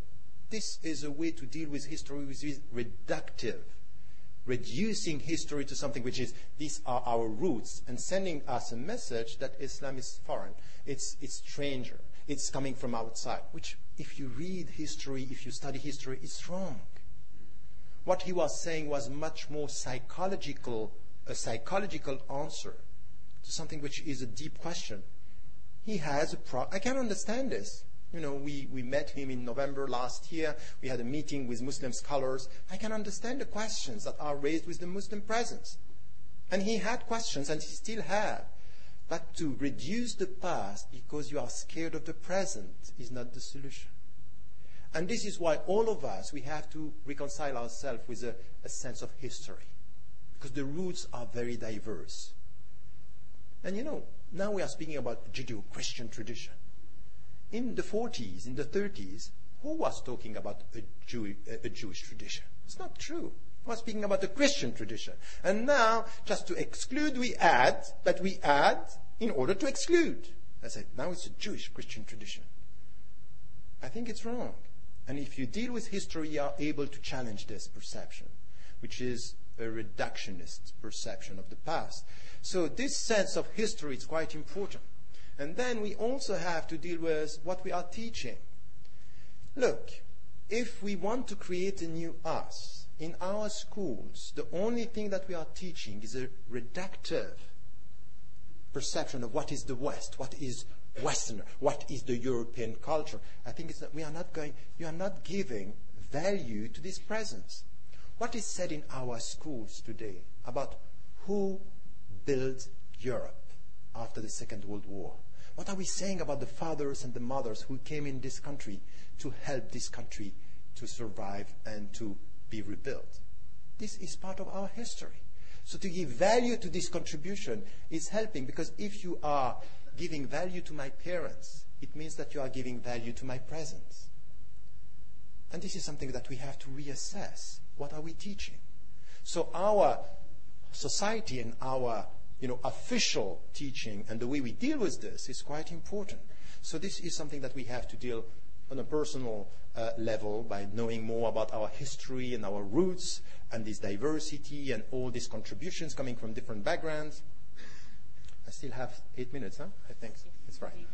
this is a way to deal with history which is reductive, reducing history to something which is, these are our roots, and sending us a message that Islam is foreign, it's, it's stranger, it's coming from outside, which, if you read history, if you study history, it's wrong what he was saying was much more psychological, a psychological answer to something which is a deep question. He has a pro- I can understand this. You know, we, we met him in November last year. We had a meeting with Muslim scholars. I can understand the questions that are raised with the Muslim presence. And he had questions, and he still has. But to reduce the past because you are scared of the present is not the solution. And this is why all of us, we have to reconcile ourselves with a, a sense of history. Because the roots are very diverse. And you know, now we are speaking about Judeo-Christian tradition. In the 40s, in the 30s, who was talking about a, Jew, a Jewish tradition? It's not true. We are speaking about the Christian tradition. And now, just to exclude, we add, but we add in order to exclude. I said, now it's a Jewish Christian tradition. I think it's wrong. And if you deal with history, you are able to challenge this perception, which is a reductionist perception of the past. So this sense of history is quite important. And then we also have to deal with what we are teaching. Look, if we want to create a new us in our schools, the only thing that we are teaching is a reductive perception of what is the West, what is Westerner, what is the European culture. I think it's that we are not going, you are not giving value to this presence. What is said in our schools today about who built Europe after the Second World War? What are we saying about the fathers and the mothers who came in this country to help this country to survive and to be rebuilt? This is part of our history. So to give value to this contribution is helping because if you are giving value to my parents, it means that you are giving value to my presence. And this is something that we have to reassess. What are we teaching? So our society and our you know, official teaching and the way we deal with this is quite important. So this is something that we have to deal on a personal uh, level by knowing more about our history and our roots and this diversity and all these contributions coming from different backgrounds. I still have eight minutes, huh? I think it's right.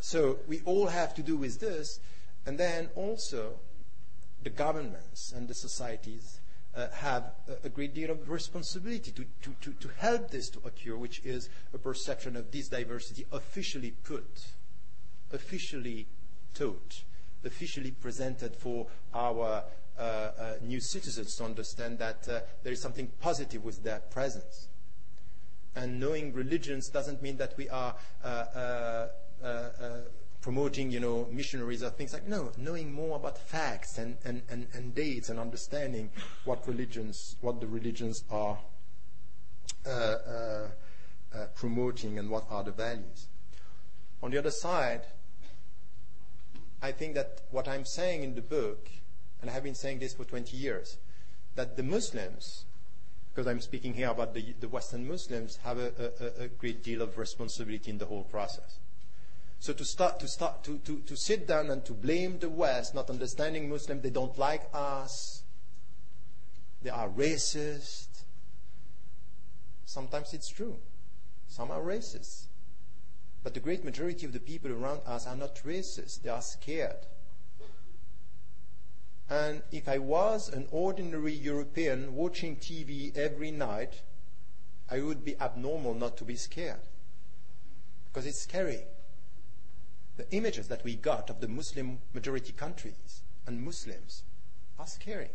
So we all have to do with this, and then also the governments and the societies have a, great deal of responsibility to, help this to occur, which is a perception of this diversity officially put, officially taught, officially presented for our uh, uh, new citizens to understand that uh, there is something positive with their presence. And knowing religions doesn't mean that we are uh, uh, uh, promoting, you know, missionaries or things like no. Knowing more about facts and, and, and, and dates and understanding what religions, what the religions are uh, uh, uh, promoting and what are the values. On the other side, I think that what I'm saying in the book and I have been saying this for 20 years, that the Muslims, because I'm speaking here about the, the Western Muslims, have a, a, a, great deal of responsibility in the whole process. So to start to start to, to, to sit down and to blame the West, not understanding Muslims, they don't like us, they are racist. Sometimes it's true. Some are racist. But the great majority of the people around us are not racist. They are scared. And if I was an ordinary European watching TV every night, I would be abnormal not to be scared. Because it's scary. The images that we got of the Muslim majority countries and Muslims are scary.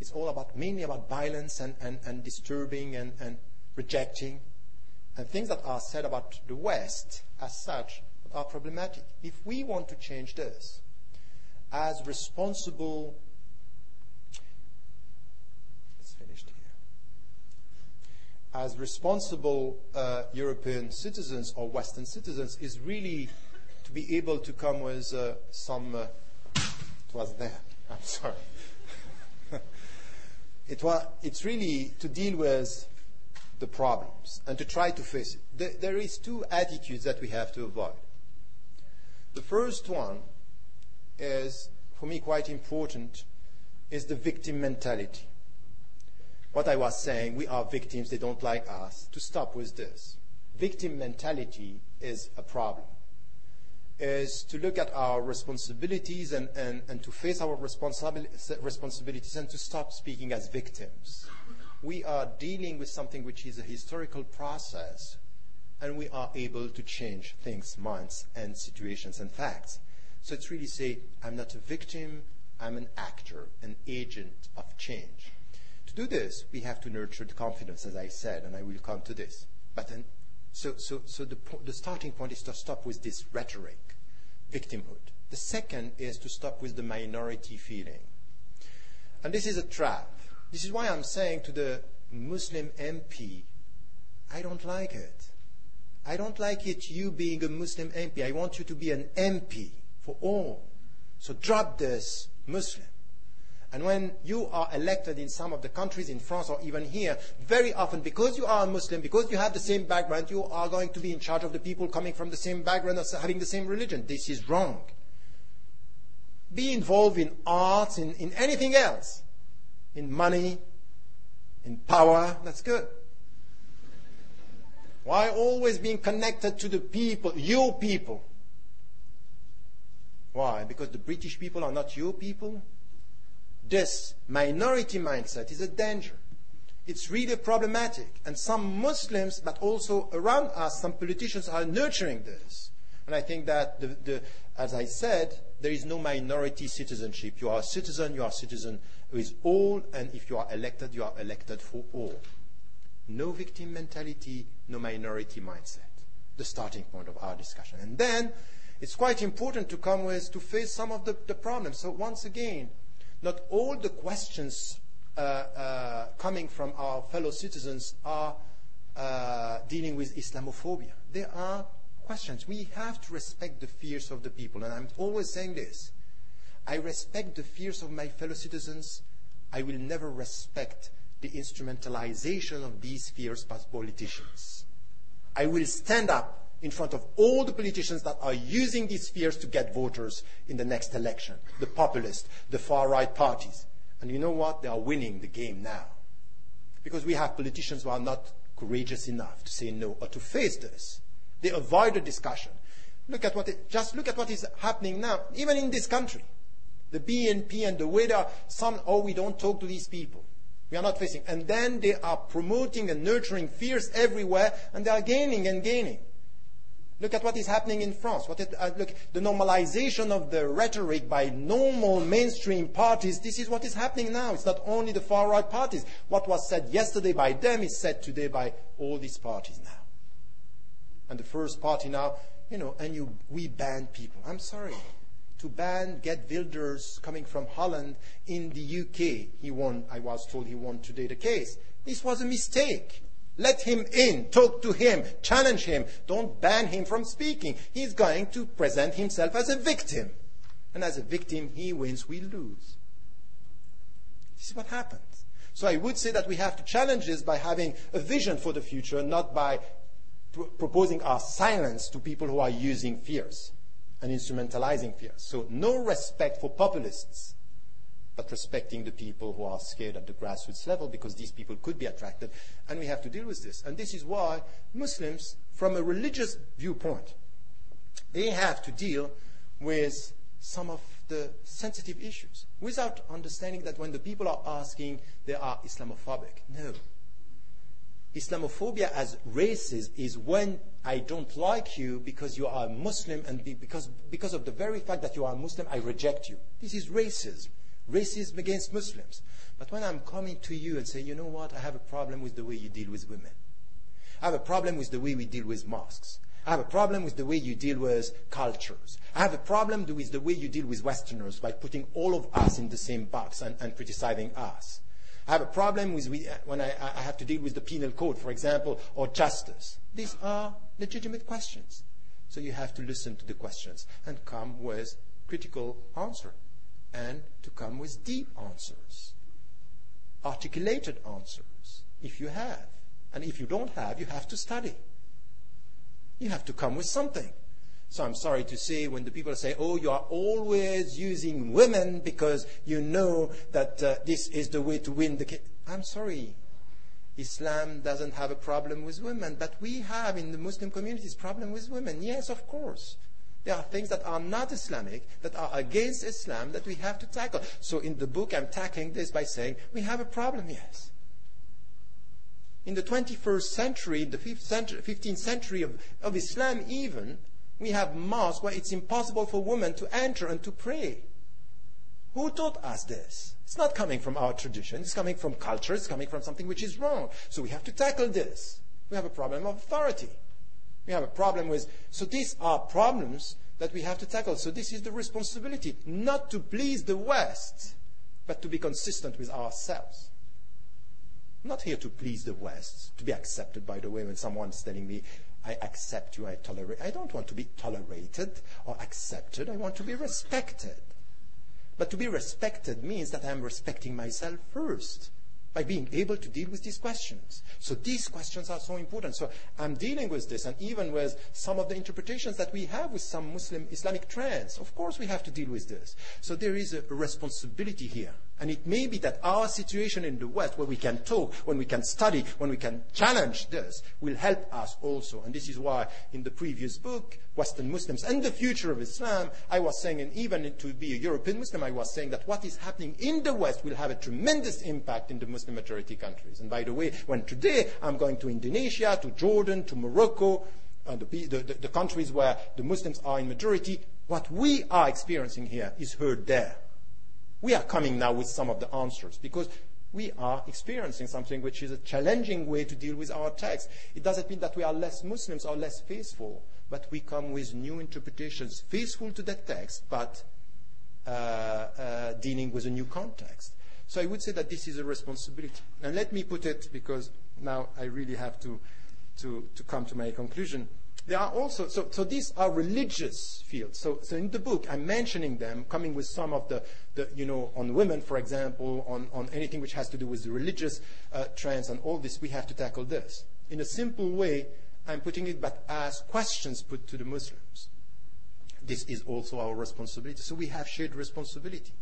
It's all about mainly about violence and, and, and disturbing and, and rejecting. And things that are said about the West as such are problematic. If we want to change this, as responsible it's finished here as responsible uh, European citizens or Western citizens is really be able to come with uh, some. Uh, it was there. I'm sorry. it was. It's really to deal with the problems and to try to face it. There, there is two attitudes that we have to avoid. The first one is, for me, quite important, is the victim mentality. What I was saying, we are victims, they don't like us. To stop with this. Victim mentality is a problem. Is to look at our responsibilities and, and, and to face our responsibilities and to stop speaking as victims. We are dealing with something which is a historical process, and we are able to change things, minds, and situations and facts. So it's really say, I'm not a victim, I'm an actor, an agent of change. To do this, we have to nurture the confidence, as I said, and I will come to this. But then, so, so, so the, the starting point is to stop with this rhetoric, victimhood. The second is to stop with the minority feeling. And this is a trap. This is why I'm saying to the Muslim MP, I don't like it. I don't like it, you being a Muslim MP. I want you to be an MP for all. So drop this Muslim. And when you are elected in some of the countries in France or even here, very often because you are a Muslim, because you have the same background, you are going to be in charge of the people coming from the same background or having the same religion. This is wrong. Be involved in arts, in, in anything else. In money, in power, that's good. Why always being connected to the people, your people? Why? Because the British people are not your people? This minority mindset is a danger. It's really problematic. And some Muslims, but also around us, some politicians are nurturing this. And I think that, the, the, as I said, there is no minority citizenship. You are a citizen, you are a citizen with all, and if you are elected, you are elected for all. No victim mentality, no minority mindset. The starting point of our discussion. And then it's quite important to come with to face some of the, the problems. So once again, not all the questions uh, uh, coming from our fellow citizens are uh, dealing with Islamophobia. There are questions. We have to respect the fears of the people. And I'm always saying this. I respect the fears of my fellow citizens. I will never respect the instrumentalization of these fears by politicians. I will stand up in front of all the politicians that are using these fears to get voters in the next election the populists, the far right parties. And you know what? They are winning the game now. Because we have politicians who are not courageous enough to say no or to face this. They avoid the discussion. Look at what it, just look at what is happening now, even in this country. The BNP and the way they are, some, oh, we don't talk to these people. We are not facing. And then they are promoting and nurturing fears everywhere, and they are gaining and gaining. Look at what is happening in France. What it, uh, look, the normalization of the rhetoric by normal mainstream parties. This is what is happening now. It's not only the far right parties. What was said yesterday by them is said today by all these parties now. And the first party now, you know, and you, we ban people. I'm sorry. To ban Geert Wilders coming from Holland in the UK, he won, I was told he won today the case. This was a mistake. Let him in, talk to him, challenge him. Don't ban him from speaking. He's going to present himself as a victim. And as a victim, he wins, we lose. This is what happens. So I would say that we have to challenge this by having a vision for the future, not by pr- proposing our silence to people who are using fears and instrumentalizing fears. So no respect for populists but respecting the people who are scared at the grassroots level because these people could be attracted. And we have to deal with this. And this is why Muslims, from a religious viewpoint, they have to deal with some of the sensitive issues without understanding that when the people are asking, they are Islamophobic. No. Islamophobia as racism is when I don't like you because you are a Muslim and because, because of the very fact that you are a Muslim, I reject you. This is racism racism against Muslims. But when I'm coming to you and say, you know what, I have a problem with the way you deal with women. I have a problem with the way we deal with mosques. I have a problem with the way you deal with cultures. I have a problem with the way you deal with Westerners by putting all of us in the same box and, and criticizing us. I have a problem with uh, when I, I have to deal with the penal code, for example, or justice. These are legitimate questions. So you have to listen to the questions and come with critical answer and to come with deep answers, articulated answers, if you have. And if you don't have, you have to study. You have to come with something. So I'm sorry to say when the people say, oh, you are always using women because you know that uh, this is the way to win the case. I'm sorry. Islam doesn't have a problem with women, but we have in the Muslim communities problem with women. Yes, of course. There are things that are not Islamic, that are against Islam, that we have to tackle. So in the book, I'm tackling this by saying we have a problem, yes. In the 21st century, in the 15th century of, of Islam, even, we have mosques where it's impossible for women to enter and to pray. Who taught us this? It's not coming from our tradition. It's coming from culture. It's coming from something which is wrong. So we have to tackle this. We have a problem of authority. We have a problem with, so these are problems that we have to tackle. So this is the responsibility, not to please the West, but to be consistent with ourselves. Not here to please the West, to be accepted, by the way, when someone's telling me, I accept you, I tolerate. I don't want to be tolerated or accepted. I want to be respected. But to be respected means that I'm respecting myself first by being able to deal with these questions. So these questions are so important. So I'm dealing with this, and even with some of the interpretations that we have with some Muslim Islamic trends. Of course, we have to deal with this. So there is a responsibility here. And it may be that our situation in the West, where we can talk, when we can study, when we can challenge this, will help us also. And this is why in the previous book, Western Muslims and the Future of Islam, I was saying, and even to be a European Muslim, I was saying that what is happening in the West will have a tremendous impact in the Muslim majority countries. And by the way, when today I'm going to Indonesia, to Jordan, to Morocco, uh, the, the, the countries where the Muslims are in majority, what we are experiencing here is heard there. We are coming now with some of the answers because we are experiencing something which is a challenging way to deal with our text. It doesn't mean that we are less Muslims or less faithful, but we come with new interpretations, faithful to that text, but uh, uh, dealing with a new context. So I would say that this is a responsibility. And let me put it, because now I really have to, to, to come to my conclusion. There are also, so, so these are religious fields. So, so in the book, I'm mentioning them, coming with some of the, the you know, on women, for example, on, on anything which has to do with the religious uh, trends and all this, we have to tackle this. In a simple way, I'm putting it but as questions put to the Muslims. This is also our responsibility. So we have shared responsibility.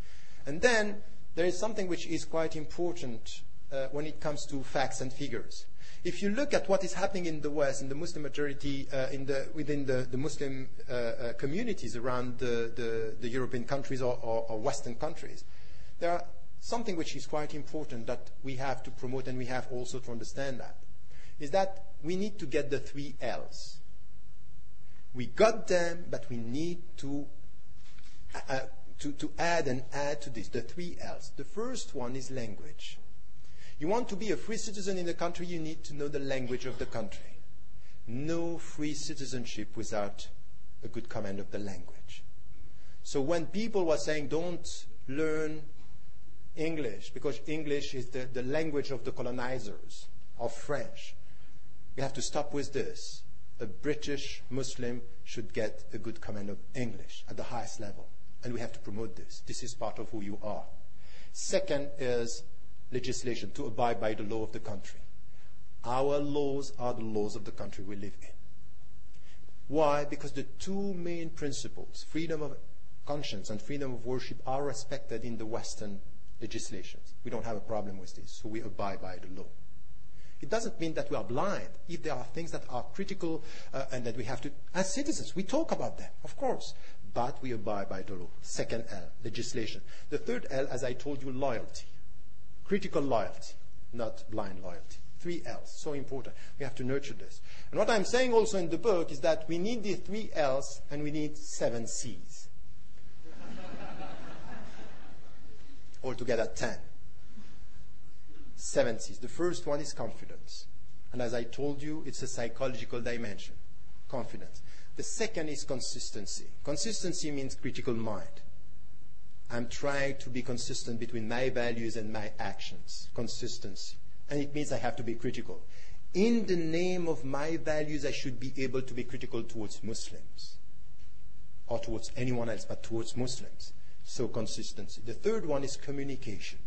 And then there is something which is quite important uh, when it comes to facts and figures. If you look at what is happening in the West, in the Muslim majority, uh, the, within the, the Muslim uh, uh, communities around the, the, the, European countries or, or, or Western countries, there are something which is quite important that we have to promote and we have also to understand that, is that we need to get the three L's. We got them, but we need to, uh, uh, to, to add and add to this, the three L's. The first one is language. You want to be a free citizen in the country, you need to know the language of the country. No free citizenship without a good command of the language. So when people were saying don't learn English because English is the, the language of the colonizers, of French, we have to stop with this. A British Muslim should get a good command of English at the highest level. And we have to promote this. This is part of who you are. Second is legislation, to abide by the law of the country. Our laws are the laws of the country we live in. Why? Because the two main principles, freedom of conscience and freedom of worship, are respected in the Western legislations. We don't have a problem with this, so we abide by the law. It doesn't mean that we are blind. If there are things that are critical uh, and that we have to, as citizens, we talk about them, of course, but we abide by the law. Second L, legislation. The third L, as I told you, loyalty. Critical loyalty, not blind loyalty. Three L's, so important. We have to nurture this. And what I'm saying also in the book is that we need the three L's and we need seven C's. Altogether, ten. Seven C's. The first one is confidence. And as I told you, it's a psychological dimension. Confidence. The second is consistency. Consistency means critical mind. I'm trying to be consistent between my values and my actions. Consistency and it means I have to be critical. In the name of my values, I should be able to be critical towards Muslims or towards anyone else, but towards Muslims. So consistency. The third one is communication.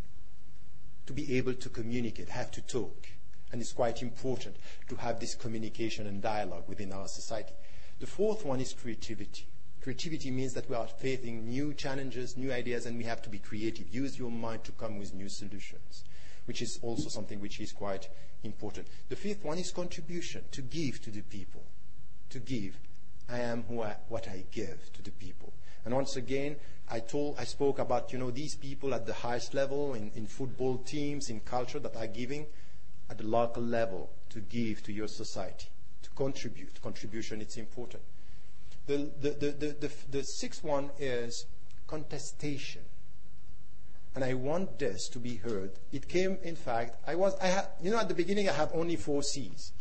To be able to communicate, have to talk. And it's quite important to have this communication and dialogue within our society. The fourth one is creativity. Creativity means that we are facing new challenges, new ideas, and we have to be creative. Use your mind to come with new solutions which is also something which is quite important. The fifth one is contribution, to give to the people. To give. I am I, what I give to the people. And once again, I told, I spoke about, you know, these people at the highest level in, in football teams, in culture that are giving at the local level to give to your society, to contribute. Contribution, it's important. The, the, the, the, the, sixth one is contestation and I want this to be heard. It came, in fact, I was, I you know, at the beginning I had only four C's.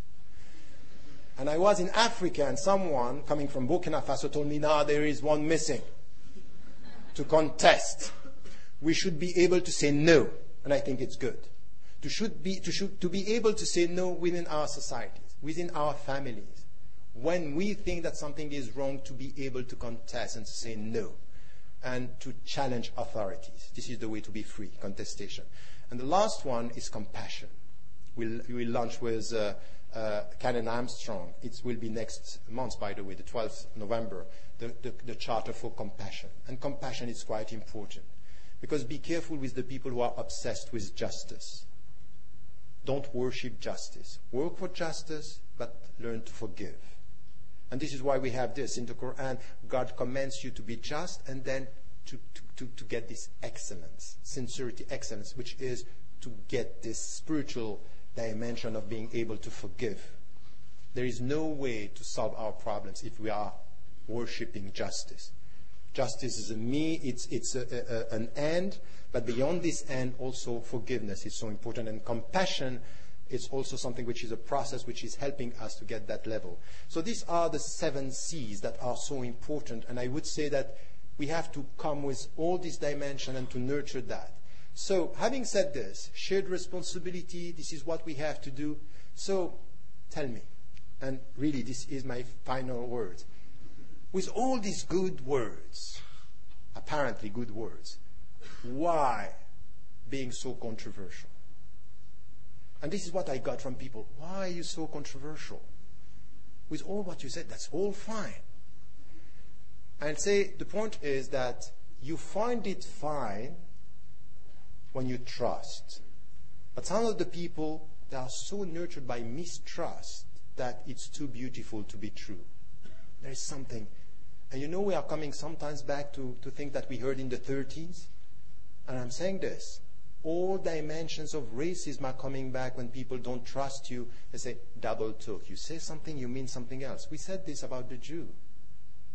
And I was in Africa and someone coming from Burkina Faso told me, now there is one missing to contest. We should be able to say no. And I think it's good. To, should be, to, should, to be able to say no within our societies, within our families. When we think that something is wrong, to be able to contest and to say no and to challenge authorities. This is the way to be free, contestation. And the last one is compassion. We'll, we'll launch with uh, uh, Karen Armstrong. It will be next month, by the way, the 12th November, the, the, the Charter for Compassion. And compassion is quite important. Because be careful with the people who are obsessed with justice. Don't worship justice. Work for justice, but learn to forgive. And this is why we have this. In the Quran, God commands you to be just and then to, to, to, get this excellence, sincerity, excellence, which is to get this spiritual dimension of being able to forgive. There is no way to solve our problems if we are worshipping justice. Justice is a me, it's, it's a, a, an end, but beyond this end, also forgiveness is so important. And compassion it's also something which is a process which is helping us to get that level. So these are the seven C's that are so important, and I would say that we have to come with all these dimensions and to nurture that. So, having said this, shared responsibility, this is what we have to do. So, tell me, and really, this is my final word. With all these good words, apparently good words, why being so controversial? And this is what I got from people. Why are you so controversial? With all what you said, that's all fine. And say the point is that you find it fine when you trust. But some of the people, they are so nurtured by mistrust that it's too beautiful to be true. There is something. And you know, we are coming sometimes back to, to things that we heard in the 30s. And I'm saying this all dimensions of racism are coming back when people don't trust you. They say, double talk. You say something, you mean something else. We said this about the Jew.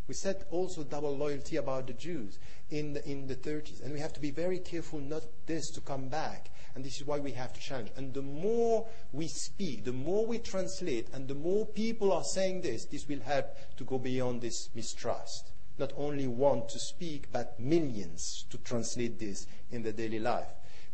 We said also double loyalty about the Jews in the, in the 30s. And we have to be very careful not this to come back. And this is why we have to challenge. And the more we speak, the more we translate, and the more people are saying this, this will help to go beyond this mistrust. Not only one to speak, but millions to translate this in the daily life.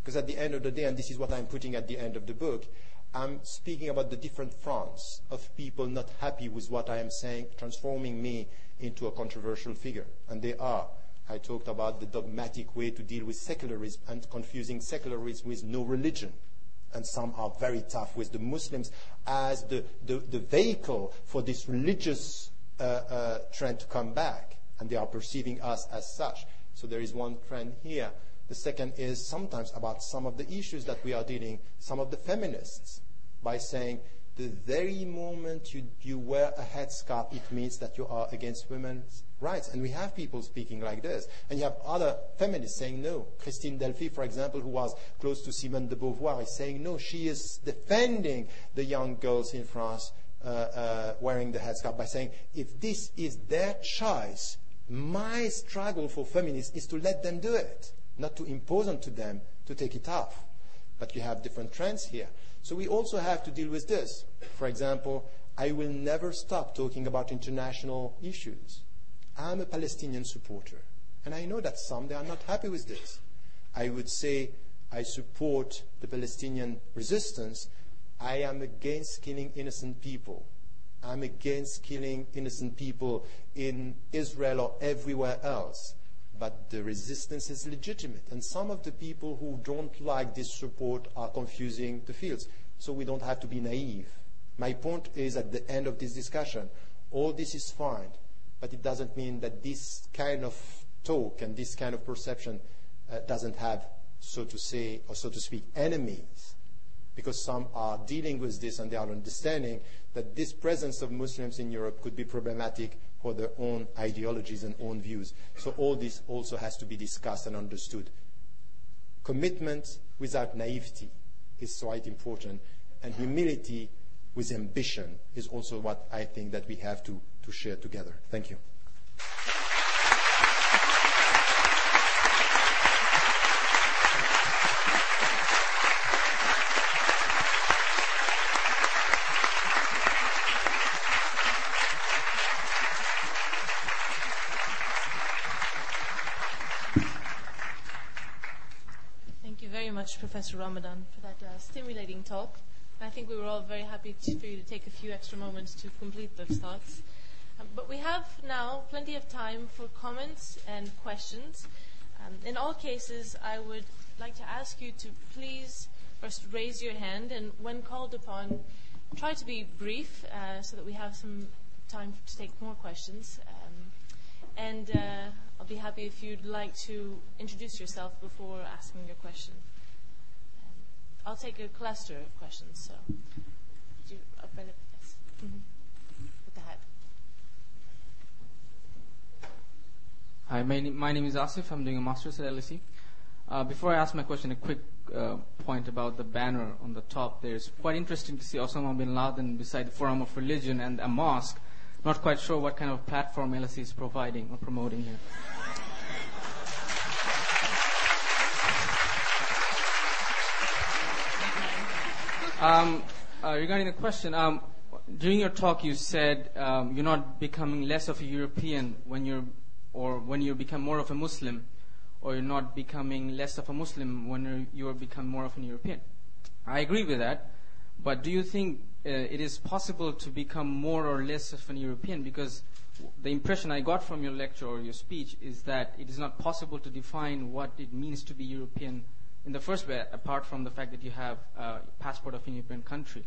Because at the end of the day, and this is what I'm putting at the end of the book, I'm speaking about the different fronts of people not happy with what I am saying, transforming me into a controversial figure. And they are. I talked about the dogmatic way to deal with secularism and confusing secularism with no religion. And some are very tough with the Muslims as the, the, the vehicle for this religious uh, uh, trend to come back. And they are perceiving us as such. So there is one trend here. The second is sometimes about some of the issues that we are dealing, some of the feminists, by saying the very moment you, you wear a headscarf, it means that you are against women's rights. And we have people speaking like this. And you have other feminists saying no. Christine Delphy, for example, who was close to Simone de Beauvoir, is saying no. She is defending the young girls in France uh, uh, wearing the headscarf by saying, if this is their choice, my struggle for feminists is to let them do it, not to impose on to them to take it off. But you have different trends here. So we also have to deal with this. For example, I will never stop talking about international issues. I'm a Palestinian supporter. And I know that some, they are not happy with this. I would say I support the Palestinian resistance. I am against killing innocent people. I'm against killing innocent people in Israel or everywhere else. But the resistance is legitimate. And some of the people who don't like this support are confusing the fields. So we don't have to be naive. My point is at the end of this discussion, all this is fine but it doesn't mean that this kind of talk and this kind of perception uh, doesn't have, so to say, or so to speak, enemies. Because some are dealing with this and they are understanding that this presence of Muslims in Europe could be problematic for their own ideologies and own views. So all this also has to be discussed and understood. Commitment without naivety is quite important, and humility with ambition is also what I think that we have to to share together. Thank you. Thank you very Professor Ramadan, for that uh, stimulating talk. I think we were all very happy to, for you to take a few extra moments to complete those thoughts. Um, but we have now plenty of time for comments and questions. Um, in all cases, I would like to ask you to please first raise your hand, and when called upon, try to be brief uh, so that we have some time to take more questions. Um, and uh, I'll be happy if you'd like to introduce yourself before asking your question. I'll take a cluster of questions. So, you, uh, yes. Mm-hmm. Hi, my, my name is Asif. I'm doing a master's at LSE. Uh, before I ask my question, a quick uh, point about the banner on the top there. It's quite interesting to see Osama bin Laden beside the Forum of Religion and a mosque. Not quite sure what kind of platform LSE is providing or promoting here. Um, uh, regarding the question, um, during your talk you said um, you're not becoming less of a European when you're or when you become more of a Muslim, or you're not becoming less of a Muslim when you become more of an European. I agree with that, but do you think uh, it is possible to become more or less of an European? Because the impression I got from your lecture or your speech is that it is not possible to define what it means to be European in the first way, apart from the fact that you have a passport of a European country.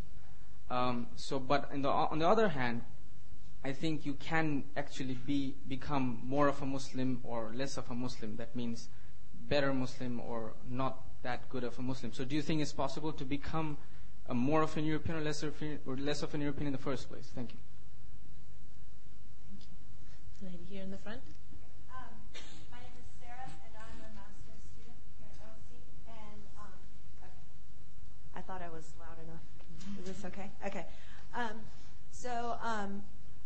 Um, so, but the, on the other hand, I think you can actually be become more of a Muslim or less of a Muslim. That means better Muslim or not that good of a Muslim. So do you think it's possible to become more of an European or less, or less of an European in the first place? Thank you. Thank you. Lady here in the front. Thought I was loud enough. Is this okay? Okay. Um, so um,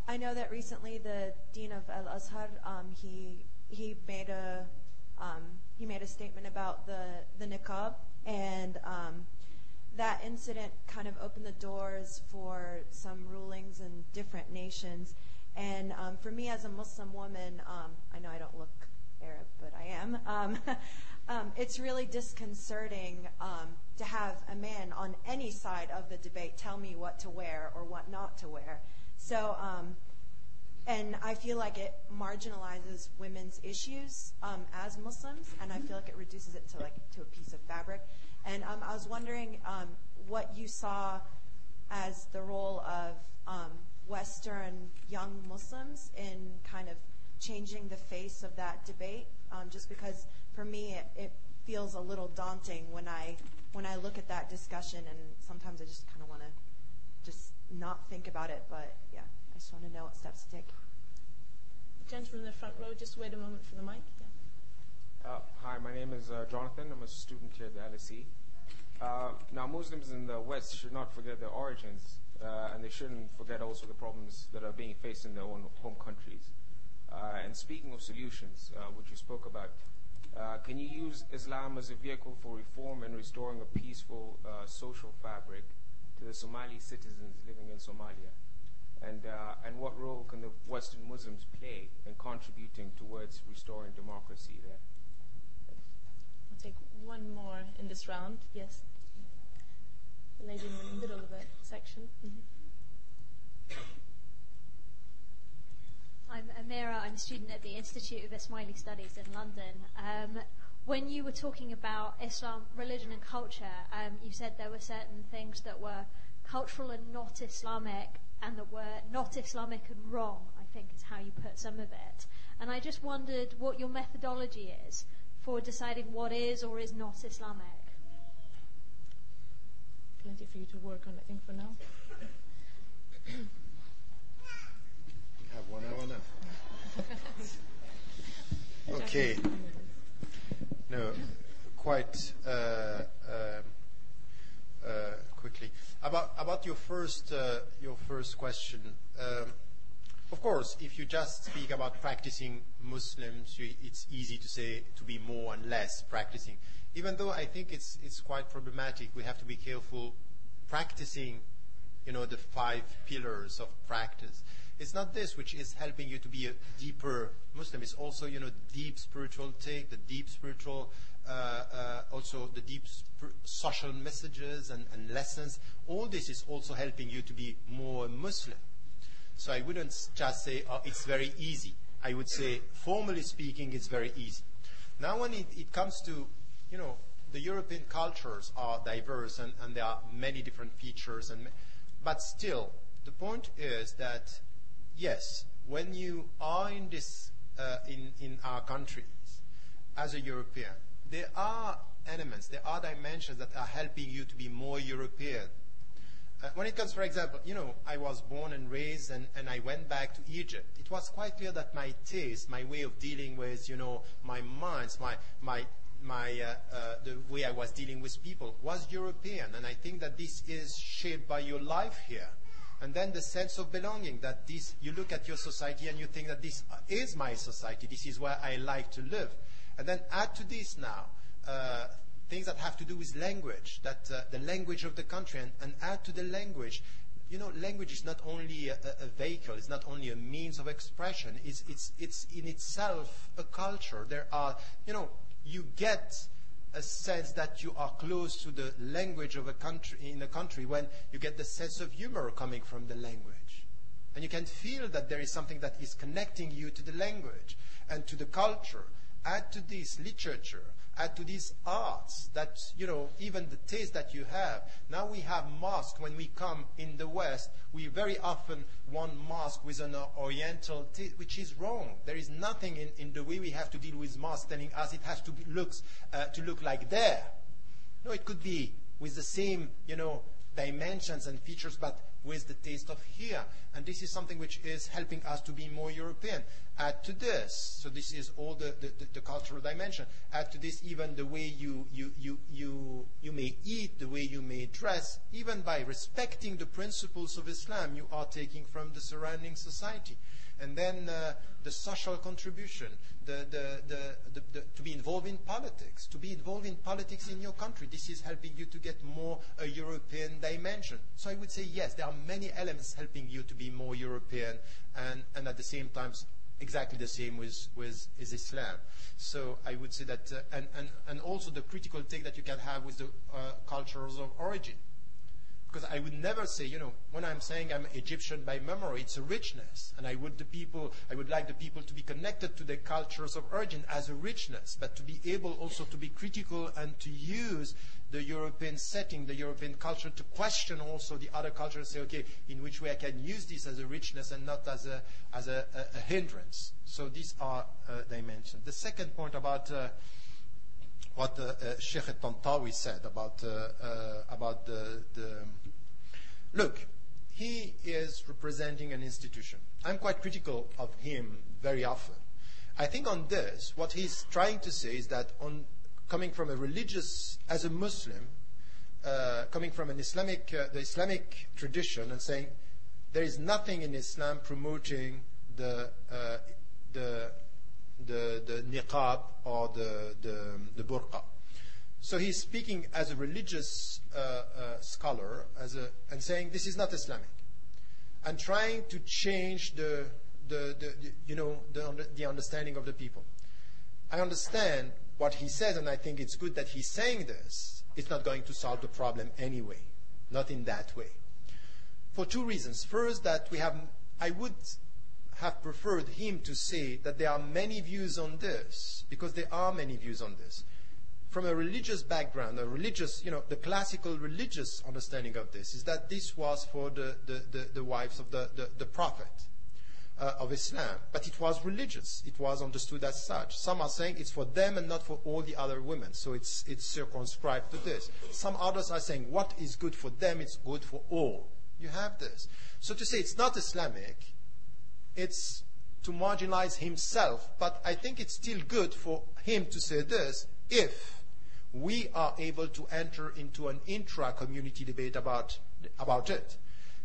I know that recently the dean of Al Azhar um, he he made a um, he made a statement about the the niqab and um, that incident kind of opened the doors for some rulings in different nations. And um, for me as a Muslim woman, I know I don't look Arab, but I am. Um, it's really disconcerting um, to have a man on any side of the debate tell me what to wear or what not to wear. So, um, and I feel like it marginalizes women's issues um, as Muslims, and I feel like it reduces it to like to a piece of fabric. And um, I was wondering um, what you saw as the role of Western young Muslims in kind of changing the face of that debate. Just because for me it, it feels a little daunting when I when I look at that discussion, and sometimes I just kind of want to just not think about it. But yeah, I just want to know what steps to take. Gentleman in the front row, just wait a moment for the mic. Yeah. Uh, hi, my name is uh, Jonathan. I'm a student here at the LSE. Uh, now, Muslims in the West should not forget their origins, uh, and they shouldn't forget also the problems that are being faced in their own home countries. Uh, and speaking of solutions, uh, which you spoke about, Uh, can you use Islam as a vehicle for reform and restoring a peaceful uh, social fabric to the Somali citizens living in Somalia? And, uh, and what role can the Western Muslims play in contributing towards restoring democracy there? I'll take one more in this round. Yes. The lady in the middle of the section. Mm-hmm. I'm Amira. I'm a student at the Institute of Ismaili Studies in London. Um, when you were talking about Islam, religion, and culture, um, you said there were certain things that were cultural and not Islamic, and that were not Islamic and wrong, I think is how you put some of it. And I just wondered what your methodology is for deciding what is or is not Islamic? Plenty for you to work on, I think, for now. have one hour now. okay. No, quite uh, uh, uh, quickly about about your first uh, your first question. Um, of course, if you just speak about practicing Muslims, it's easy to say to be more and less practicing. Even though I think it's it's quite problematic, we have to be careful practicing, you know, the five pillars of practice. It's not this which is helping you to be a deeper Muslim. It's also, you know, deep spiritual take, the deep spiritual, uh, uh, also the deep sp- social messages and, and lessons. All this is also helping you to be more Muslim. So I wouldn't just say, oh, it's very easy. I would say, formally speaking, it's very easy. Now, when it, it comes to, you know, the European cultures are diverse and, and there are many different features, and, but still, the point is that, yes, when you are in, this, uh, in, in our countries as a European, there are elements, there are dimensions that are helping you to be more European uh, when it comes, for example, you know, I was born and raised and, and I went back to Egypt. It was quite clear that my taste, my way of dealing with, you know, my minds, my, my, my, uh, uh, the way I was dealing with people was European. And I think that this is shaped by your life here. And then the sense of belonging that this, you look at your society and you think that this is my society. This is where I like to live. And then add to this now, uh, things that have to do with language, that uh, the language of the country, and, and, add to the language. You know, language is not only a, a, vehicle, it's not only a means of expression, it's, it's, it's in itself a culture. There are, you know, you get a sense that you are close to the language of a country in a country when you get the sense of humor coming from the language. And you can feel that there is something that is connecting you to the language and to the culture. Add to this literature, add to these arts that, you know, even the taste that you have. Now we have mosque when we come in the West. We very often want mosque with an oriental taste, which is wrong. There is nothing in, in the way we have to deal with mosque telling us it has to, be, looks, uh, to look like there. No, it could be with the same, you know, dimensions and features, but with the taste of here. And this is something which is helping us to be more European. Add to this, so this is all the, the, the, the cultural dimension. Add to this even the way you, you, you, you, you may eat, the way you may dress, even by respecting the principles of Islam you are taking from the surrounding society. And then uh, the social contribution, the, the, the, to be involved in politics, to be involved in politics in your country. This is helping you to get more a European dimension. So I would say yes, there are many elements helping you to be more European, and, and at the same time, exactly the same with, with is Islam. So I would say that, uh, and, and, and also the critical take that you can have with the uh, cultures of origin. Because I would never say, you know, when I'm saying I'm Egyptian by memory, it's a richness. And I would the people, I would like the people to be connected to their cultures of origin as a richness, but to be able also to be critical and to use the European setting, the European culture, to question also the other cultures, say, okay, in which way I can use this as a richness and not as a, as a, a, a hindrance. So these are uh, dimensions. The second point about uh, what uh, uh, Sheikh Tantawi said about, uh, uh, about the, the Look, he is representing an institution. I'm quite critical of him very often. I think on this, what he's trying to say is that on coming from a religious, as a Muslim, uh, coming from an Islamic, uh, the Islamic tradition, and saying there is nothing in Islam promoting the uh, the the, the niqab or the the, the burqa. So he's speaking as a religious uh, uh, scholar as a, and saying this is not Islamic, and trying to change the, the, the, the you know, the, the understanding of the people. I understand what he says, and I think it's good that he's saying this. It's not going to solve the problem anyway, not in that way. For two reasons. First, that we have, I would have preferred him to say that there are many views on this, because there are many views on this from a religious background, a religious, you know, the classical religious understanding of this is that this was for the, the, the, the wives of the, the, the Prophet uh, of Islam. But it was religious. It was understood as such. Some are saying it's for them and not for all the other women. So it's, it's circumscribed to this. Some others are saying what is good for them, it's good for all. You have this. So to say it's not Islamic, it's to marginalize himself. But I think it's still good for him to say this if we are able to enter into an intra-community debate about, about it.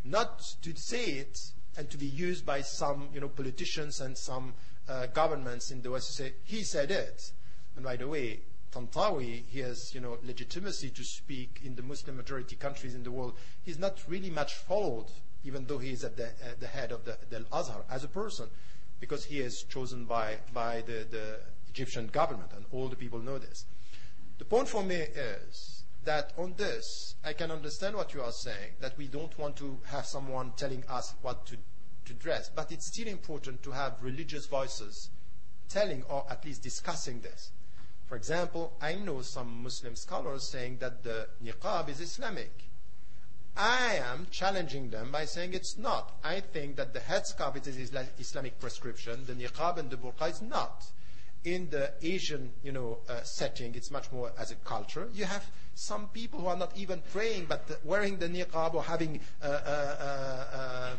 Not to say it and to be used by some you know, politicians and some uh, governments in the West to say, he said it. And by the way, Tantawi, he has you know, legitimacy to speak in the Muslim majority countries in the world. He's not really much followed, even though he is at the, at the head of the, the Azhar as a person, because he is chosen by, by the, the Egyptian government, and all the people know this. The point for me is that on this, I can understand what you are saying, that we don't want to have someone telling us what to, to dress, but it's still important to have religious voices telling or at least discussing this. For example, I know some Muslim scholars saying that the niqab is Islamic. I am challenging them by saying it's not. I think that the headscarf is an Islamic prescription, the niqab and the burqa is not in the Asian, you know, uh, setting, it's much more as a culture. You have some people who are not even praying, but wearing the niqab or having uh, uh,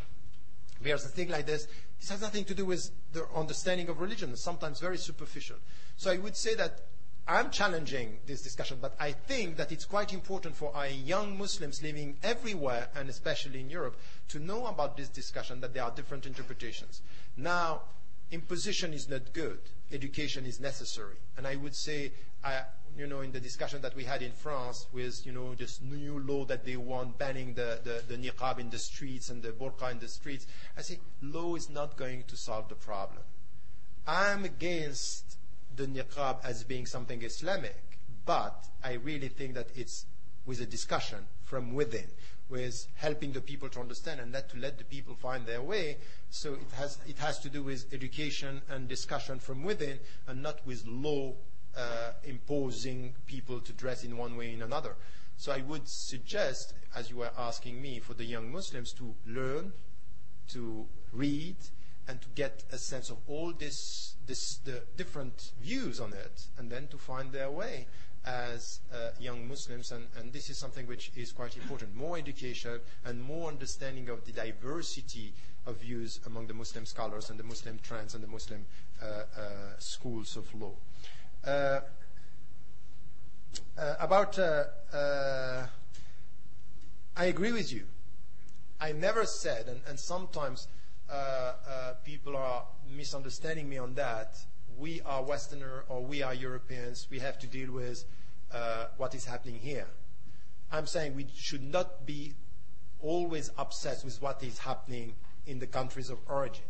there's uh, a thing like this. This has nothing to do with the understanding of religion. It's sometimes very superficial. So I would say that I'm challenging this discussion, but I think that it's quite important for our young Muslims living everywhere, and especially in Europe, to know about this discussion, that there are different interpretations. Now, imposition is not good. Education is necessary. And I would say, uh, you know, in the discussion that we had in France with, you know, this new law that they want banning the, the, the niqab in the streets and the burqa in the streets, I say law is not going to solve the problem. I'm against the niqab as being something Islamic, but I really think that it's with a discussion from within with helping the people to understand and that to let the people find their way. So it has, it has to do with education and discussion from within and not with law uh, imposing people to dress in one way or another. So I would suggest, as you were asking me, for the young Muslims to learn, to read, and to get a sense of all this, this the different views on it, and then to find their way as uh, young Muslims, and, and, this is something which is quite important. More education and more understanding of the diversity of views among the Muslim scholars and the Muslim trends and the Muslim uh, uh, schools of law. Uh, uh, about, uh, I agree with you. I never said, and, and sometimes people are misunderstanding me on that, we are Westerner or we are Europeans, we have to deal with uh, what is happening here. I'm saying we should not be always obsessed with what is happening in the countries of origin.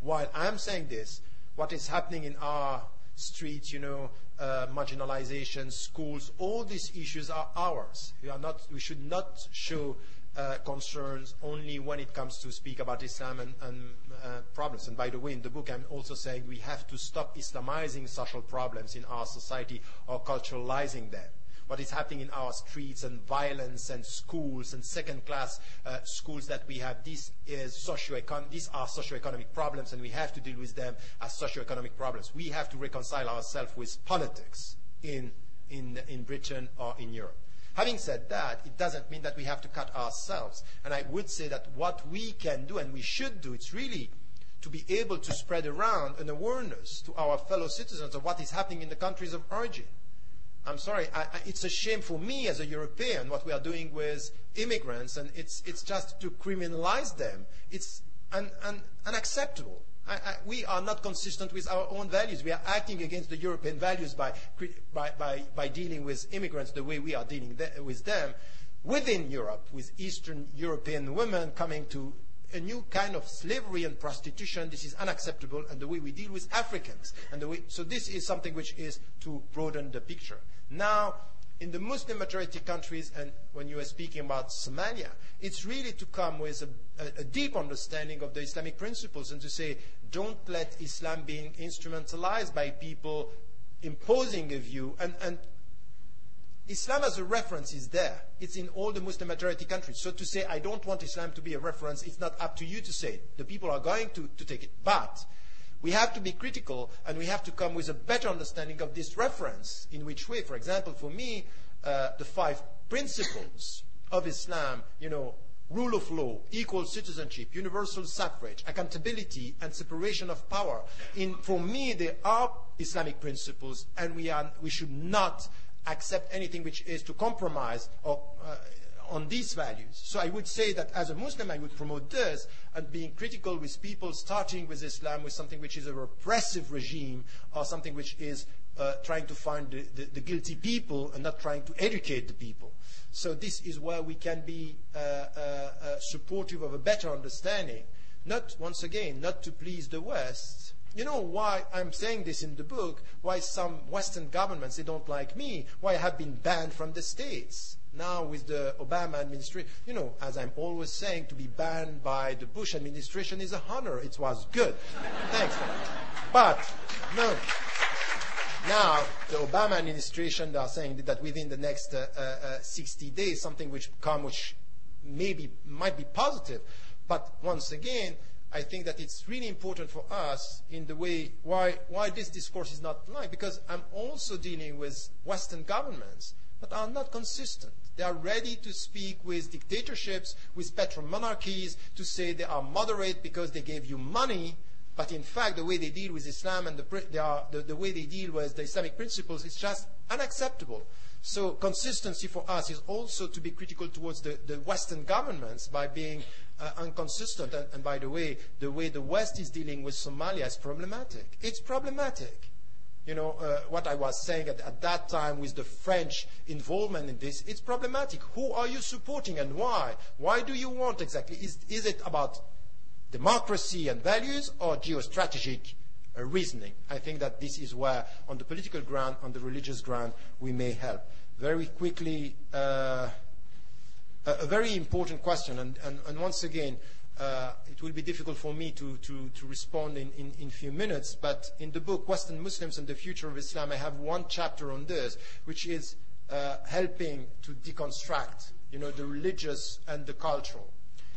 While I'm saying this, what is happening in our streets, you know, uh, marginalization, schools, all these issues are ours. We, are not, we should not show uh, concerns only when it comes to speak about Islam and, and uh, problems. And by the way, in the book, I'm also saying we have to stop Islamizing social problems in our society or culturalizing them. What is happening in our streets and violence and schools and second-class uh, schools that we have, this is socio-econ- these are socioeconomic problems, and we have to deal with them as socioeconomic problems. We have to reconcile ourselves with politics in, in, in Britain or in Europe. Having said that, it doesn't mean that we have to cut ourselves. And I would say that what we can do and we should do, it's really to be able to spread around an awareness to our fellow citizens of what is happening in the countries of origin. I'm sorry, I, I, it's a shame for me as a European what we are doing with immigrants, and it's, it's just to criminalize them. It's un, un, unacceptable. We are not consistent with our own values. We are acting against the European values by, by, by, by dealing with immigrants the way we are dealing with them within Europe, with Eastern European women coming to a new kind of slavery and prostitution. This is unacceptable, and the way we deal with Africans. And the way, so this is something which is to broaden the picture. Now, in the Muslim majority countries, and when you are speaking about Somalia, it's really to come with a, a, a, deep understanding of the Islamic principles and to say, don't let Islam be instrumentalized by people imposing a view. And, and Islam as a reference is there. It's in all the Muslim majority countries. So to say, I don't want Islam to be a reference, it's not up to you to say it. The people are going to, to take it. But we have to be critical and we have to come with a better understanding of this reference. In which way? For example, for me, uh, the five principles of Islam, you know, rule of law, equal citizenship, universal suffrage, accountability, and separation of power. In, for me, they are Islamic principles, and we, are, we should not accept anything which is to compromise or, uh, on these values. So I would say that as a Muslim, I would promote this and being critical with people starting with Islam with something which is a repressive regime or something which is uh, trying to find the, the, the, guilty people and not trying to educate the people. So this is where we can be uh, uh, uh supportive of a better understanding. Not, once again, not to please the West, you know why I'm saying this in the book, why some Western governments, they don't like me, why I have been banned from the States now with the Obama administration, you know, as I'm always saying, to be banned by the Bush administration is a honor. It was good. Thanks. But, no. Now, the Obama administration, they are saying that within the next uh, uh, 60 days, something which come, which maybe might be positive. But once again, I think that it's really important for us in the way why, why this discourse is not like, because I'm also dealing with Western governments that are not consistent. They are ready to speak with dictatorships, with petromonarchies, to say they are moderate because they gave you money. But in fact, the way they deal with Islam and the, are, the, the way they deal with the Islamic principles is just unacceptable. So consistency for us is also to be critical towards the, the Western governments by being uh, inconsistent. And, and, by the way, the way the West is dealing with Somalia is problematic. It's problematic you know, uh, what I was saying at, at, that time with the French involvement in this, it's problematic. Who are you supporting and why? Why do you want exactly? Is, is it about democracy and values or geostrategic uh, reasoning? I think that this is where, on the political ground, on the religious ground, we may help. Very quickly, uh, a, a, very important question, and, and, and once again, it will be difficult for me to, to, to respond in, in, in, few minutes, but in the book, Western Muslims and the Future of Islam, I have one chapter on this, which is uh, helping to deconstruct, you know, the religious and the cultural.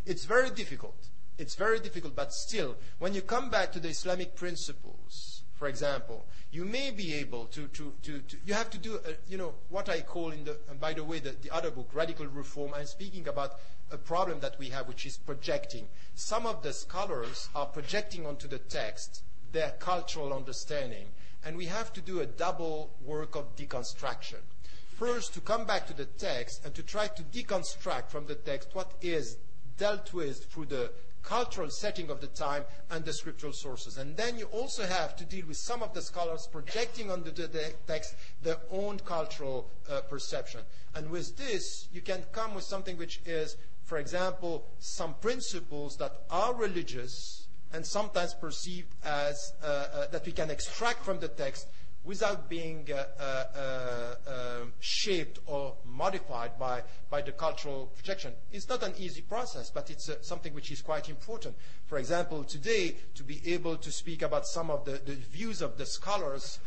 It's very difficult It's very difficult, but still, when you come back to the Islamic principles, for example, you may be able to, to, to, to you have to do, uh, you know, what I call in the, and by the way, the, the other book, Radical Reform, I'm speaking about a problem that we have, which is projecting. Some of the scholars are projecting onto the text their cultural understanding, and we have to do a double work of deconstruction. First, to come back to the text and to try to deconstruct from the text what is dealt with through the cultural setting of the time and the scriptural sources. And then you also have to deal with some of the scholars projecting onto the, text their own cultural uh, perception. And with this, you can come with something which is, for example, some principles that are religious and sometimes perceived as uh, uh, that we can extract from the text without being uh, uh, uh, um, shaped or modified by, the cultural projection. It's not an easy process, but it's something which is quite important. For example, today, to be able to speak about some of the, views of the scholars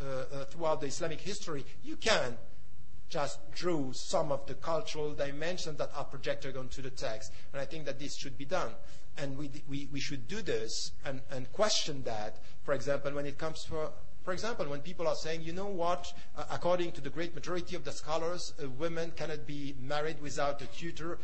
throughout the Islamic history, you can just draw some of the cultural dimensions that are projected onto the text. And I think that this should be done. And we, we, we should do this and, and question that, for example, when it comes for for example, when people are saying, you know what, uh, according to the great majority of the scholars, a woman cannot be married without a tutor,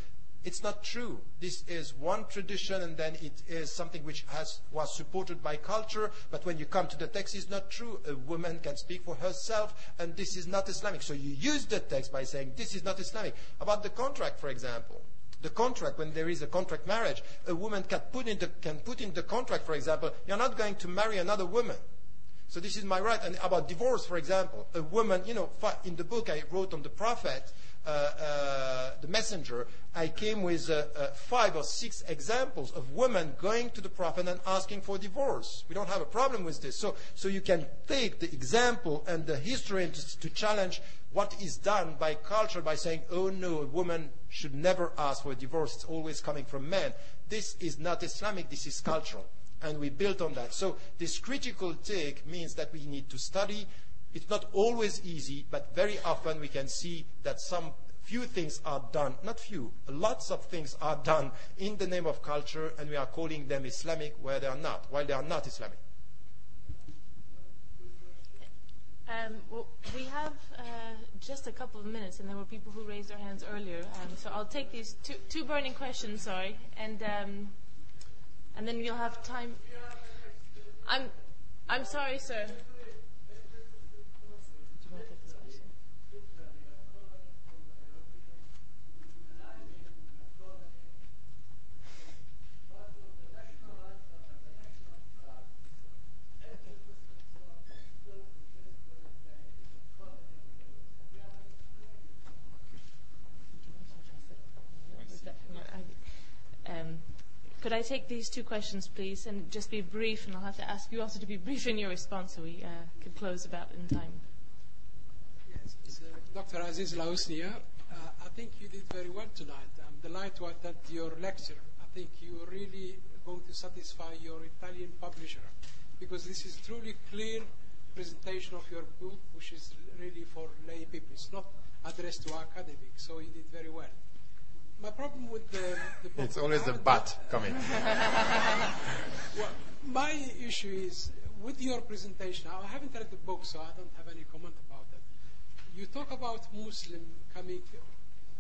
it's not true. This is one tradition, and then it is something which has, was supported by culture. But when you come to the text, it's not true. A woman can speak for herself, and this is not Islamic. So you use the text by saying this is not Islamic. About the contract, for example, the contract when there is a contract marriage, a woman can put in the, can put in the contract, for example, you're not going to marry another woman. So this is my right. And about divorce, for example, a woman, you know, in the book I wrote on the prophet, uh, uh, the messenger, I came with uh, uh, five or six examples of women going to the prophet and asking for divorce. We don't have a problem with this. So, so you can take the example and the history to, to challenge what is done by culture by saying, oh no, a woman should never ask for a divorce. It's always coming from men. This is not Islamic. This is cultural and we built on that. So this critical take means that we need to study. It's not always easy, but very often we can see that some few things are done, not few, lots of things are done in the name of culture, and we are calling them Islamic where they are not, while they are not Islamic. Um, well, we have uh, just a couple of minutes, and there were people who raised their hands earlier. Um, so I'll take these two, two burning questions, sorry, and um, and then we'll have time. I'm, I'm sorry, sir. Could I take these two questions, please, and just be brief, and I'll have to ask you also to be brief in your response so we uh, could close about in time. Yes, uh, Dr. Aziz Lausnia. Uh, I think you did very well tonight. I'm delighted at your lecture. I think you're really going to satisfy your Italian publisher because this is truly clear presentation of your book, which is really for lay people. It's not addressed to academics, so you did very well my problem with the, the book. It's always the but coming. well, my issue is with your presentation. I haven't read the book, so I don't have any comment about it. You talk about Muslim coming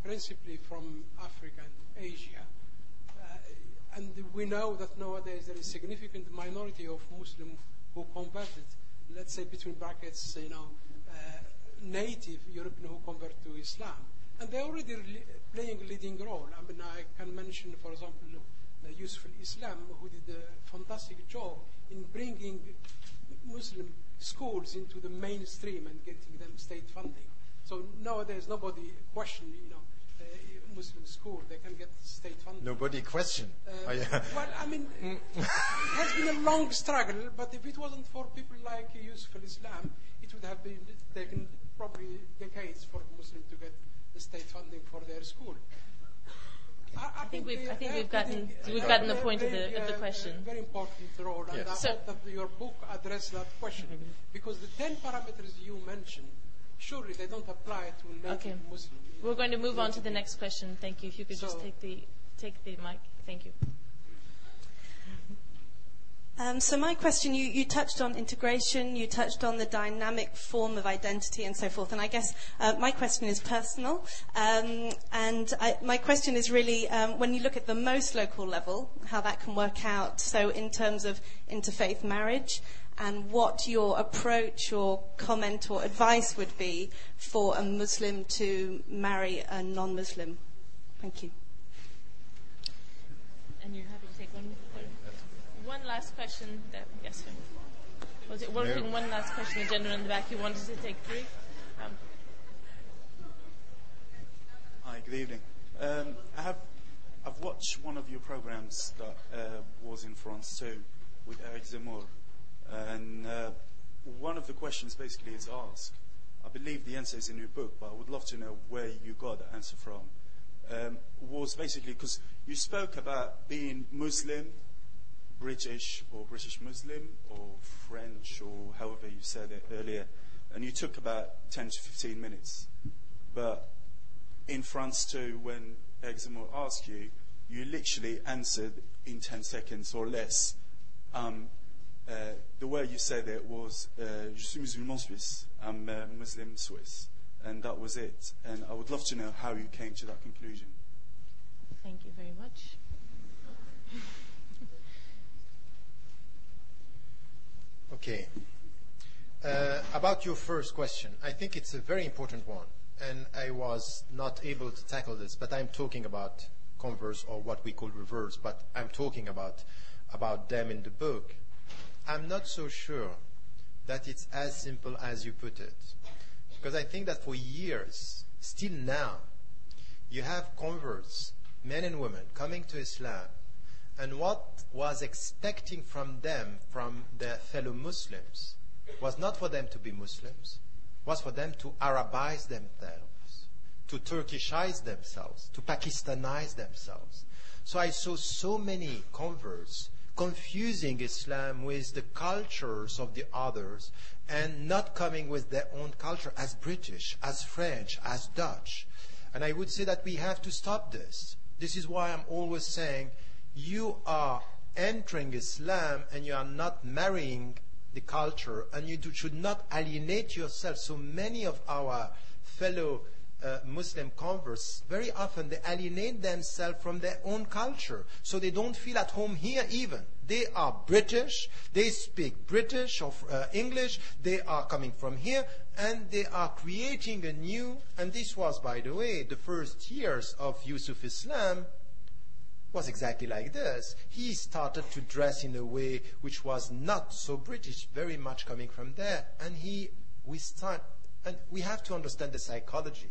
principally from Africa and Asia. Uh, and we know that nowadays there is a significant minority of Muslims who converted, let's say between brackets, you know, uh, native European who convert to Islam. And they're already playing a leading role. I mean, I can mention, for example, uh, Yusuf al-Islam, who did a fantastic job in bringing Muslim schools into the mainstream and getting them state funding. So nowadays, nobody question, you know, uh, Muslim school, they can get state funding. Nobody question. Uh, oh, yeah. Well, I mean, it has been a long struggle, but if it wasn't for people like Yusuf al-Islam, it would have been taken probably decades for Muslims to get state funding for their school. I, I think we've, I think we've gotten we've gotten the point of the of the uh, question. Very important role, and. I so, hope that your book addresses that question mm-hmm. because the ten parameters you mentioned, surely they don't apply to native okay. Muslim. We're going to move on to the next question. Thank you. If you could so, just take the take the mic. Thank you. Um, so my question, you, you touched on integration, you touched on the dynamic form of identity and so forth, and I guess uh, my question is personal. Um, and I, my question is really, um, when you look at the most local level, how that can work out, so in terms of interfaith marriage, and what your approach or comment or advice would be for a Muslim to marry a non-Muslim. Thank you. And take one, one last question. That, yes, sir. Was it working? No. One last question. The gentleman in the back. You wanted to take three. Um, Hi, good evening. Um, I have, I've watched one of your programs that uh, was in France too with Eric Zemmour, and uh, one of the questions basically is asked. I believe the answer is in your book, but I would love to know where you got the answer from. Um, was basically because you spoke about being Muslim, British or British Muslim or French or however you said it earlier, and you took about 10 to 15 minutes. But in France too, when Examo asked you, you literally answered in 10 seconds or less. Um, uh, the way you said it was, uh, Je suis musulman suisse, I'm uh, Muslim Swiss. And that was it. And I would love to know how you came to that conclusion. thank you very much. Okay. Uh, about your first question, I think it's a very important one, and I was not able to tackle this, but I'm talking about converse or what we call reverse, but I'm talking about about them in the book. I'm not so sure that it's as simple as you put it, because I think that for years, still now, you have converts, men and women, coming to Islam, and what was expecting from them, from their fellow Muslims, was not for them to be Muslims, was for them to Arabize themselves, to Turkishize themselves, to Pakistanize themselves. So I saw so many converts confusing Islam with the cultures of the others and not coming with their own culture as British, as French, as Dutch. And I would say that we have to stop this. This is why I'm always saying you are entering Islam and you are not marrying the culture and you do, should not alienate yourself. So many of our fellow uh, Muslim converts, very often they alienate themselves from their own culture. So they don't feel at home here even. They are British, they speak British or uh, English, they are coming from here, and they are creating a new, and this was, by the way, the first years of Yusuf Islam, was exactly like this. He started to dress in a way which was not so British, very much coming from there. And he, we start, and we have to understand the psychology.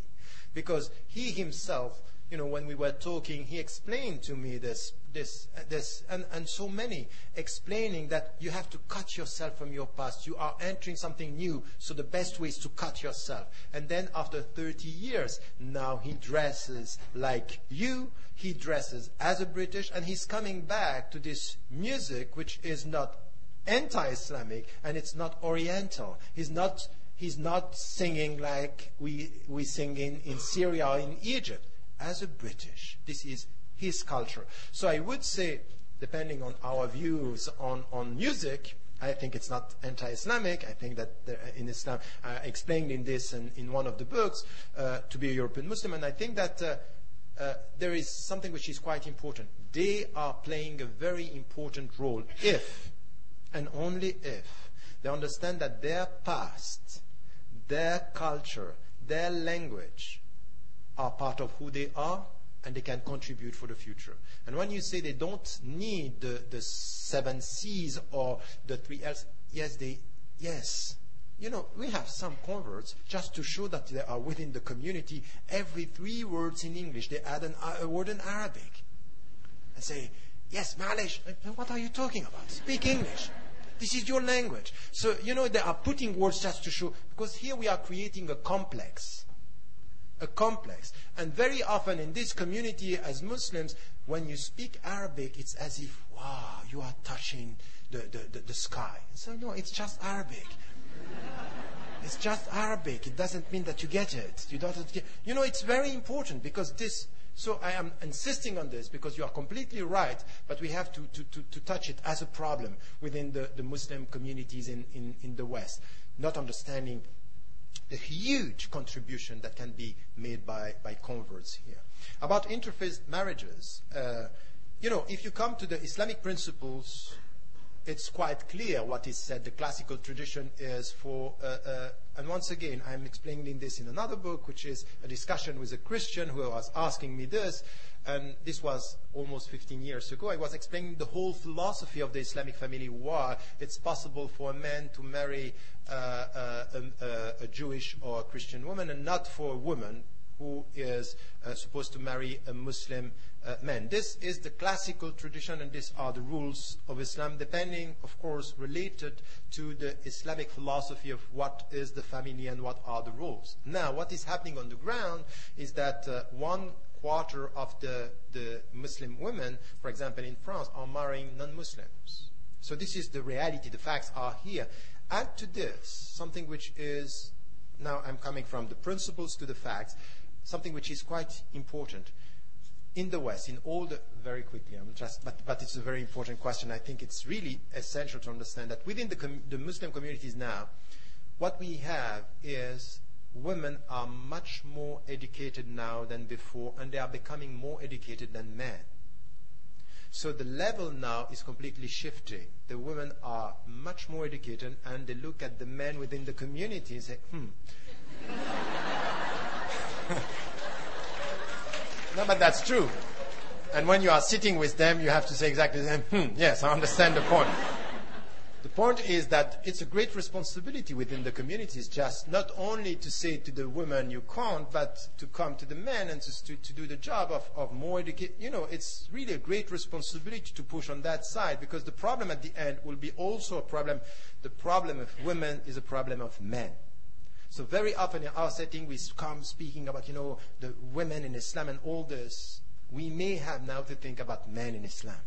Because he himself, you know, when we were talking, he explained to me this, this, uh, this, and, and so many, explaining that you have to cut yourself from your past. You are entering something new, so the best way is to cut yourself. And then after 30 years, now he dresses like you, he dresses as a British, and he's coming back to this music which is not anti-Islamic and it's not Oriental. He's not, he's not singing like we, we sing in, in Syria or in Egypt. As a British, this is his culture. So I would say, depending on our views on, on music, I think it's not anti-Islamic. I think that there, in Islam, uh, explained in this and in one of the books, uh, to be a European Muslim, and I think that uh, uh, there is something which is quite important. They are playing a very important role if, and only if, they understand that their past, their culture, their language are part of who they are and they can contribute for the future. And when you say they don't need the, the seven C's or the three L's, yes, they, yes. You know, we have some converts just to show that they are within the community. Every three words in English, they add an, a word in Arabic and say, yes, Malish, uh, what are you talking about? Speak English. This is your language. So, you know, they are putting words just to show, because here we are creating a complex. A complex. And very often in this community as Muslims, when you speak Arabic, it's as if, wow, you are touching the, the, the, the sky. So, no, it's just Arabic. It's just Arabic. It doesn't mean that you get it. You don't get, you know, it's very important because this, so I am insisting on this because you are completely right, but we have to, to, to, to touch it as a problem within the, the Muslim communities in, in, in the West. Not understanding the huge contribution that can be made by, by converts here. About interfaith marriages, uh, you know, if you come to the Islamic principles, it's quite clear what is said. The classical tradition is for, uh, uh, and once again, I'm explaining this in another book, which is a discussion with a Christian who was asking me this, and this was almost 15 years ago. I was explaining the whole philosophy of the Islamic family, why it's possible for a man to marry uh, a, a, Jewish or a Christian woman, and not for a woman who is uh, supposed to marry a Muslim uh, men. This is the classical tradition, and these are the rules of Islam, depending, of course, related to the Islamic philosophy of what is the family and what are the rules. Now, what is happening on the ground is that uh, one quarter of the, the Muslim women, for example, in France, are marrying non-Muslims. So this is the reality. The facts are here. Add to this something which is now I'm coming from the principles to the facts, something which is quite important in the West, in all the, very quickly, I'm just, but, but it's a very important question. I think it's really essential to understand that within the, com- the Muslim communities now, what we have is women are much more educated now than before, and they are becoming more educated than men. So the level now is completely shifting. The women are much more educated, and they look at the men within the community and say, hmm. No, but that's true. And when you are sitting with them, you have to say exactly the same. Hmm, yes, I understand the point. The point is that it's a great responsibility within the communities just not only to say to the women you can't, but to come to the men and to, to do the job of, of more education. You know, it's really a great responsibility to push on that side because the problem at the end will be also a problem. The problem of women is a problem of men. So very often in our setting, we come speaking about, you know, the women in Islam and all this. We may have now to think about men in Islam.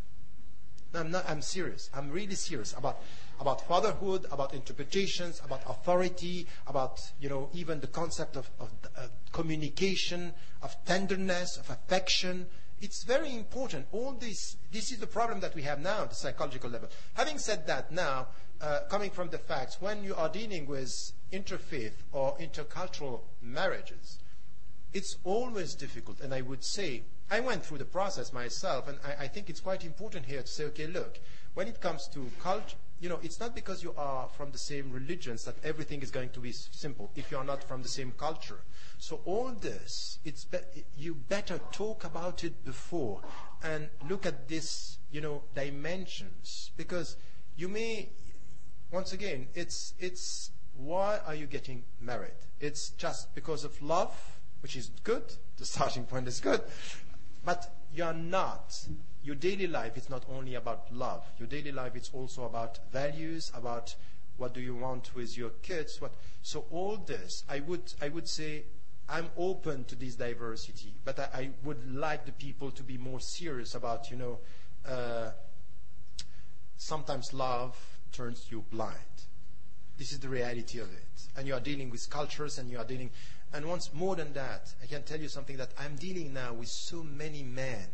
I'm not, I'm serious. I'm really serious about, about fatherhood, about interpretations, about authority, about, you know, even the concept of, of uh, communication, of tenderness, of affection. It's very important. All this, this is the problem that we have now at the psychological level. Having said that now, uh, coming from the facts, when you are dealing with interfaith or intercultural marriages, it's always difficult. And I would say, I went through the process myself, and I, I think it's quite important here to say, okay, look, when it comes to culture, you know, it's not because you are from the same religions that everything is going to be simple if you are not from the same culture. So all this, it's be- you better talk about it before and look at this, you know, dimensions because you may, once again, it's it's why are you getting married? It's just because of love, which is good. The starting point is good. But you're not. Your daily life is not only about love. Your daily life is also about values, about what do you want with your kids. What, so all this, I would, I would say, I'm open to this diversity, but I, I would like the people to be more serious about, you know, uh, sometimes love turns you blind. This is the reality of it. And you are dealing with cultures and you are dealing. And once more than that, I can tell you something that I'm dealing now with so many men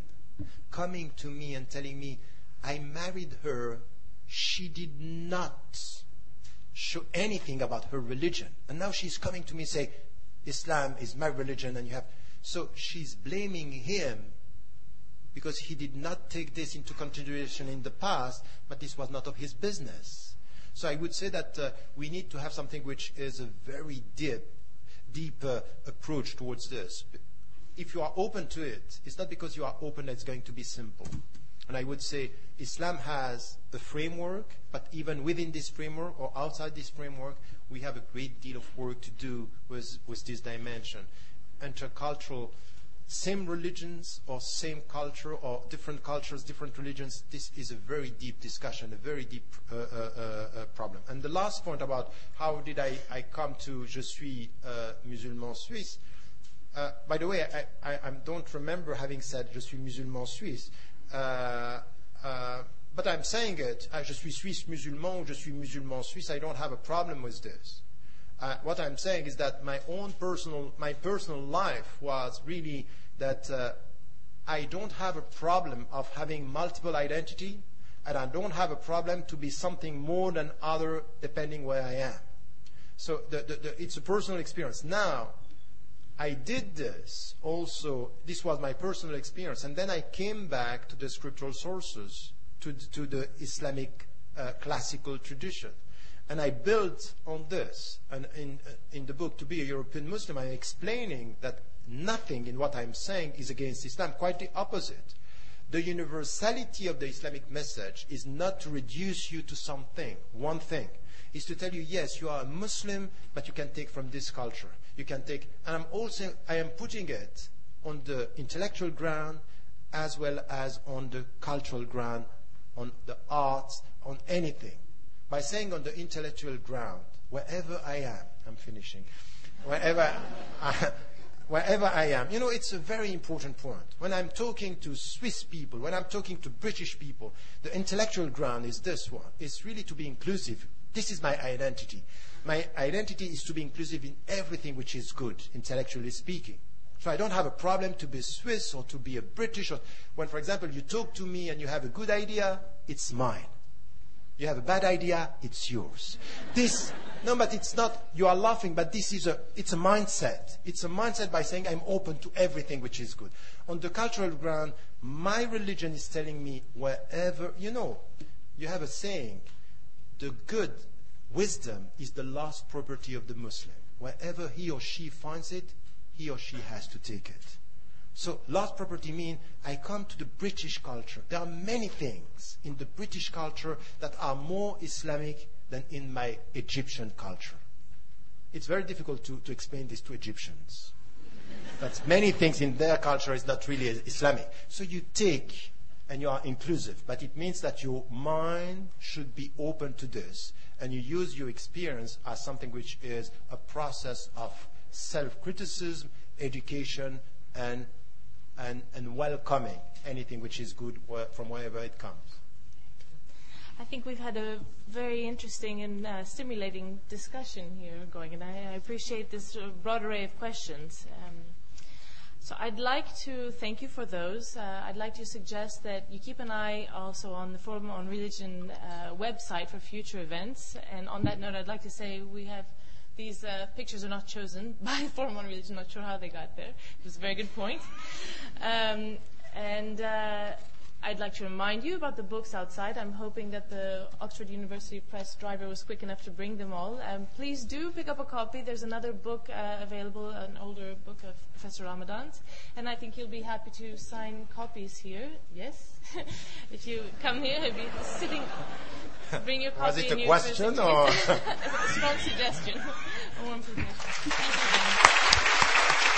coming to me and telling me, I married her. She did not show anything about her religion. And now she's coming to me and say, Islam is my religion and you have. So she's blaming him because he did not take this into consideration in the past, but this was not of his business. So I would say that uh, we need to have something which is a very deep, deep uh, approach towards this. If you are open to it, it's not because you are open that it's going to be simple. And I would say Islam has a framework, but even within this framework or outside this framework, we have a great deal of work to do with, with this dimension. Intercultural same religions or same culture or different cultures, different religions, this is a very deep discussion, a very deep uh, uh, uh, uh problem. And the last point about how did I, I come to Je suis uh, musulman suisse, uh, by the way, I, I, I, don't remember having said Je suis musulman suisse, but I'm saying it, Je suis suisse musulman, Je suis musulman suisse, I don't have a problem with this. Uh, what I'm saying is that my own personal, my personal life was really that uh, I don't have a problem of having multiple identity, and I don't have a problem to be something more than other depending where I am. So the, the, the, it's a personal experience. Now, I did this also, this was my personal experience, and then I came back to the scriptural sources, to, to the Islamic uh, classical tradition. And I built on this. And in, in the book, To Be a European Muslim, I'm explaining that nothing in what I'm saying is against Islam, quite the opposite. The universality of the Islamic message is not to reduce you to something, one thing. Is to tell you, yes, you are a Muslim, but you can take from this culture you can take. And I'm also, I am putting it on the intellectual ground as well as on the cultural ground, on the arts, on anything. By saying on the intellectual ground, wherever I am, I'm finishing, wherever I, wherever I am. You know, it's a very important point. When I'm talking to Swiss people, when I'm talking to British people, the intellectual ground is this one. It's really to be inclusive. This is my identity. My identity is to be inclusive in everything which is good, intellectually speaking. So I don't have a problem to be Swiss or to be a British. Or when, for example, you talk to me and you have a good idea, it's mine. You have a bad idea, it's yours. This, no, but it's not, you are laughing, but this is a, it's a mindset. It's a mindset by saying I'm open to everything which is good. On the cultural ground, my religion is telling me wherever, you know, you have a saying, the good Wisdom is the last property of the Muslim. Wherever he or she finds it, he or she has to take it. So lost property means I come to the British culture. There are many things in the British culture that are more Islamic than in my Egyptian culture. It's very difficult to, to explain this to Egyptians. That many things in their culture is not really Islamic. So you take and you are inclusive, but it means that your mind should be open to this and you use your experience as something which is a process of self-criticism, education, and, and, and welcoming anything which is good from wherever it comes. I think we've had a very interesting and uh, stimulating discussion here going, and I, I appreciate this uh, broad array of questions. Um, so I'd like to thank you for those. Uh, I'd like to suggest that you keep an eye also on the Forum on Religion uh, website for future events. And on that note, I'd like to say we have these uh, pictures are not chosen by Forum on Religion. Not sure how they got there. It was a very good point. Um, and uh, I'd like to remind you about the books outside. I'm hoping that the Oxford University Press driver was quick enough to bring them all. Um, please do pick up a copy. There's another book uh, available, an older book of Professor Ramadan's, and I think you'll be happy to sign copies here. Yes, if you come here, he'll be sitting. Bring your copy. Was it a question or a strong suggestion? A warm suggestion.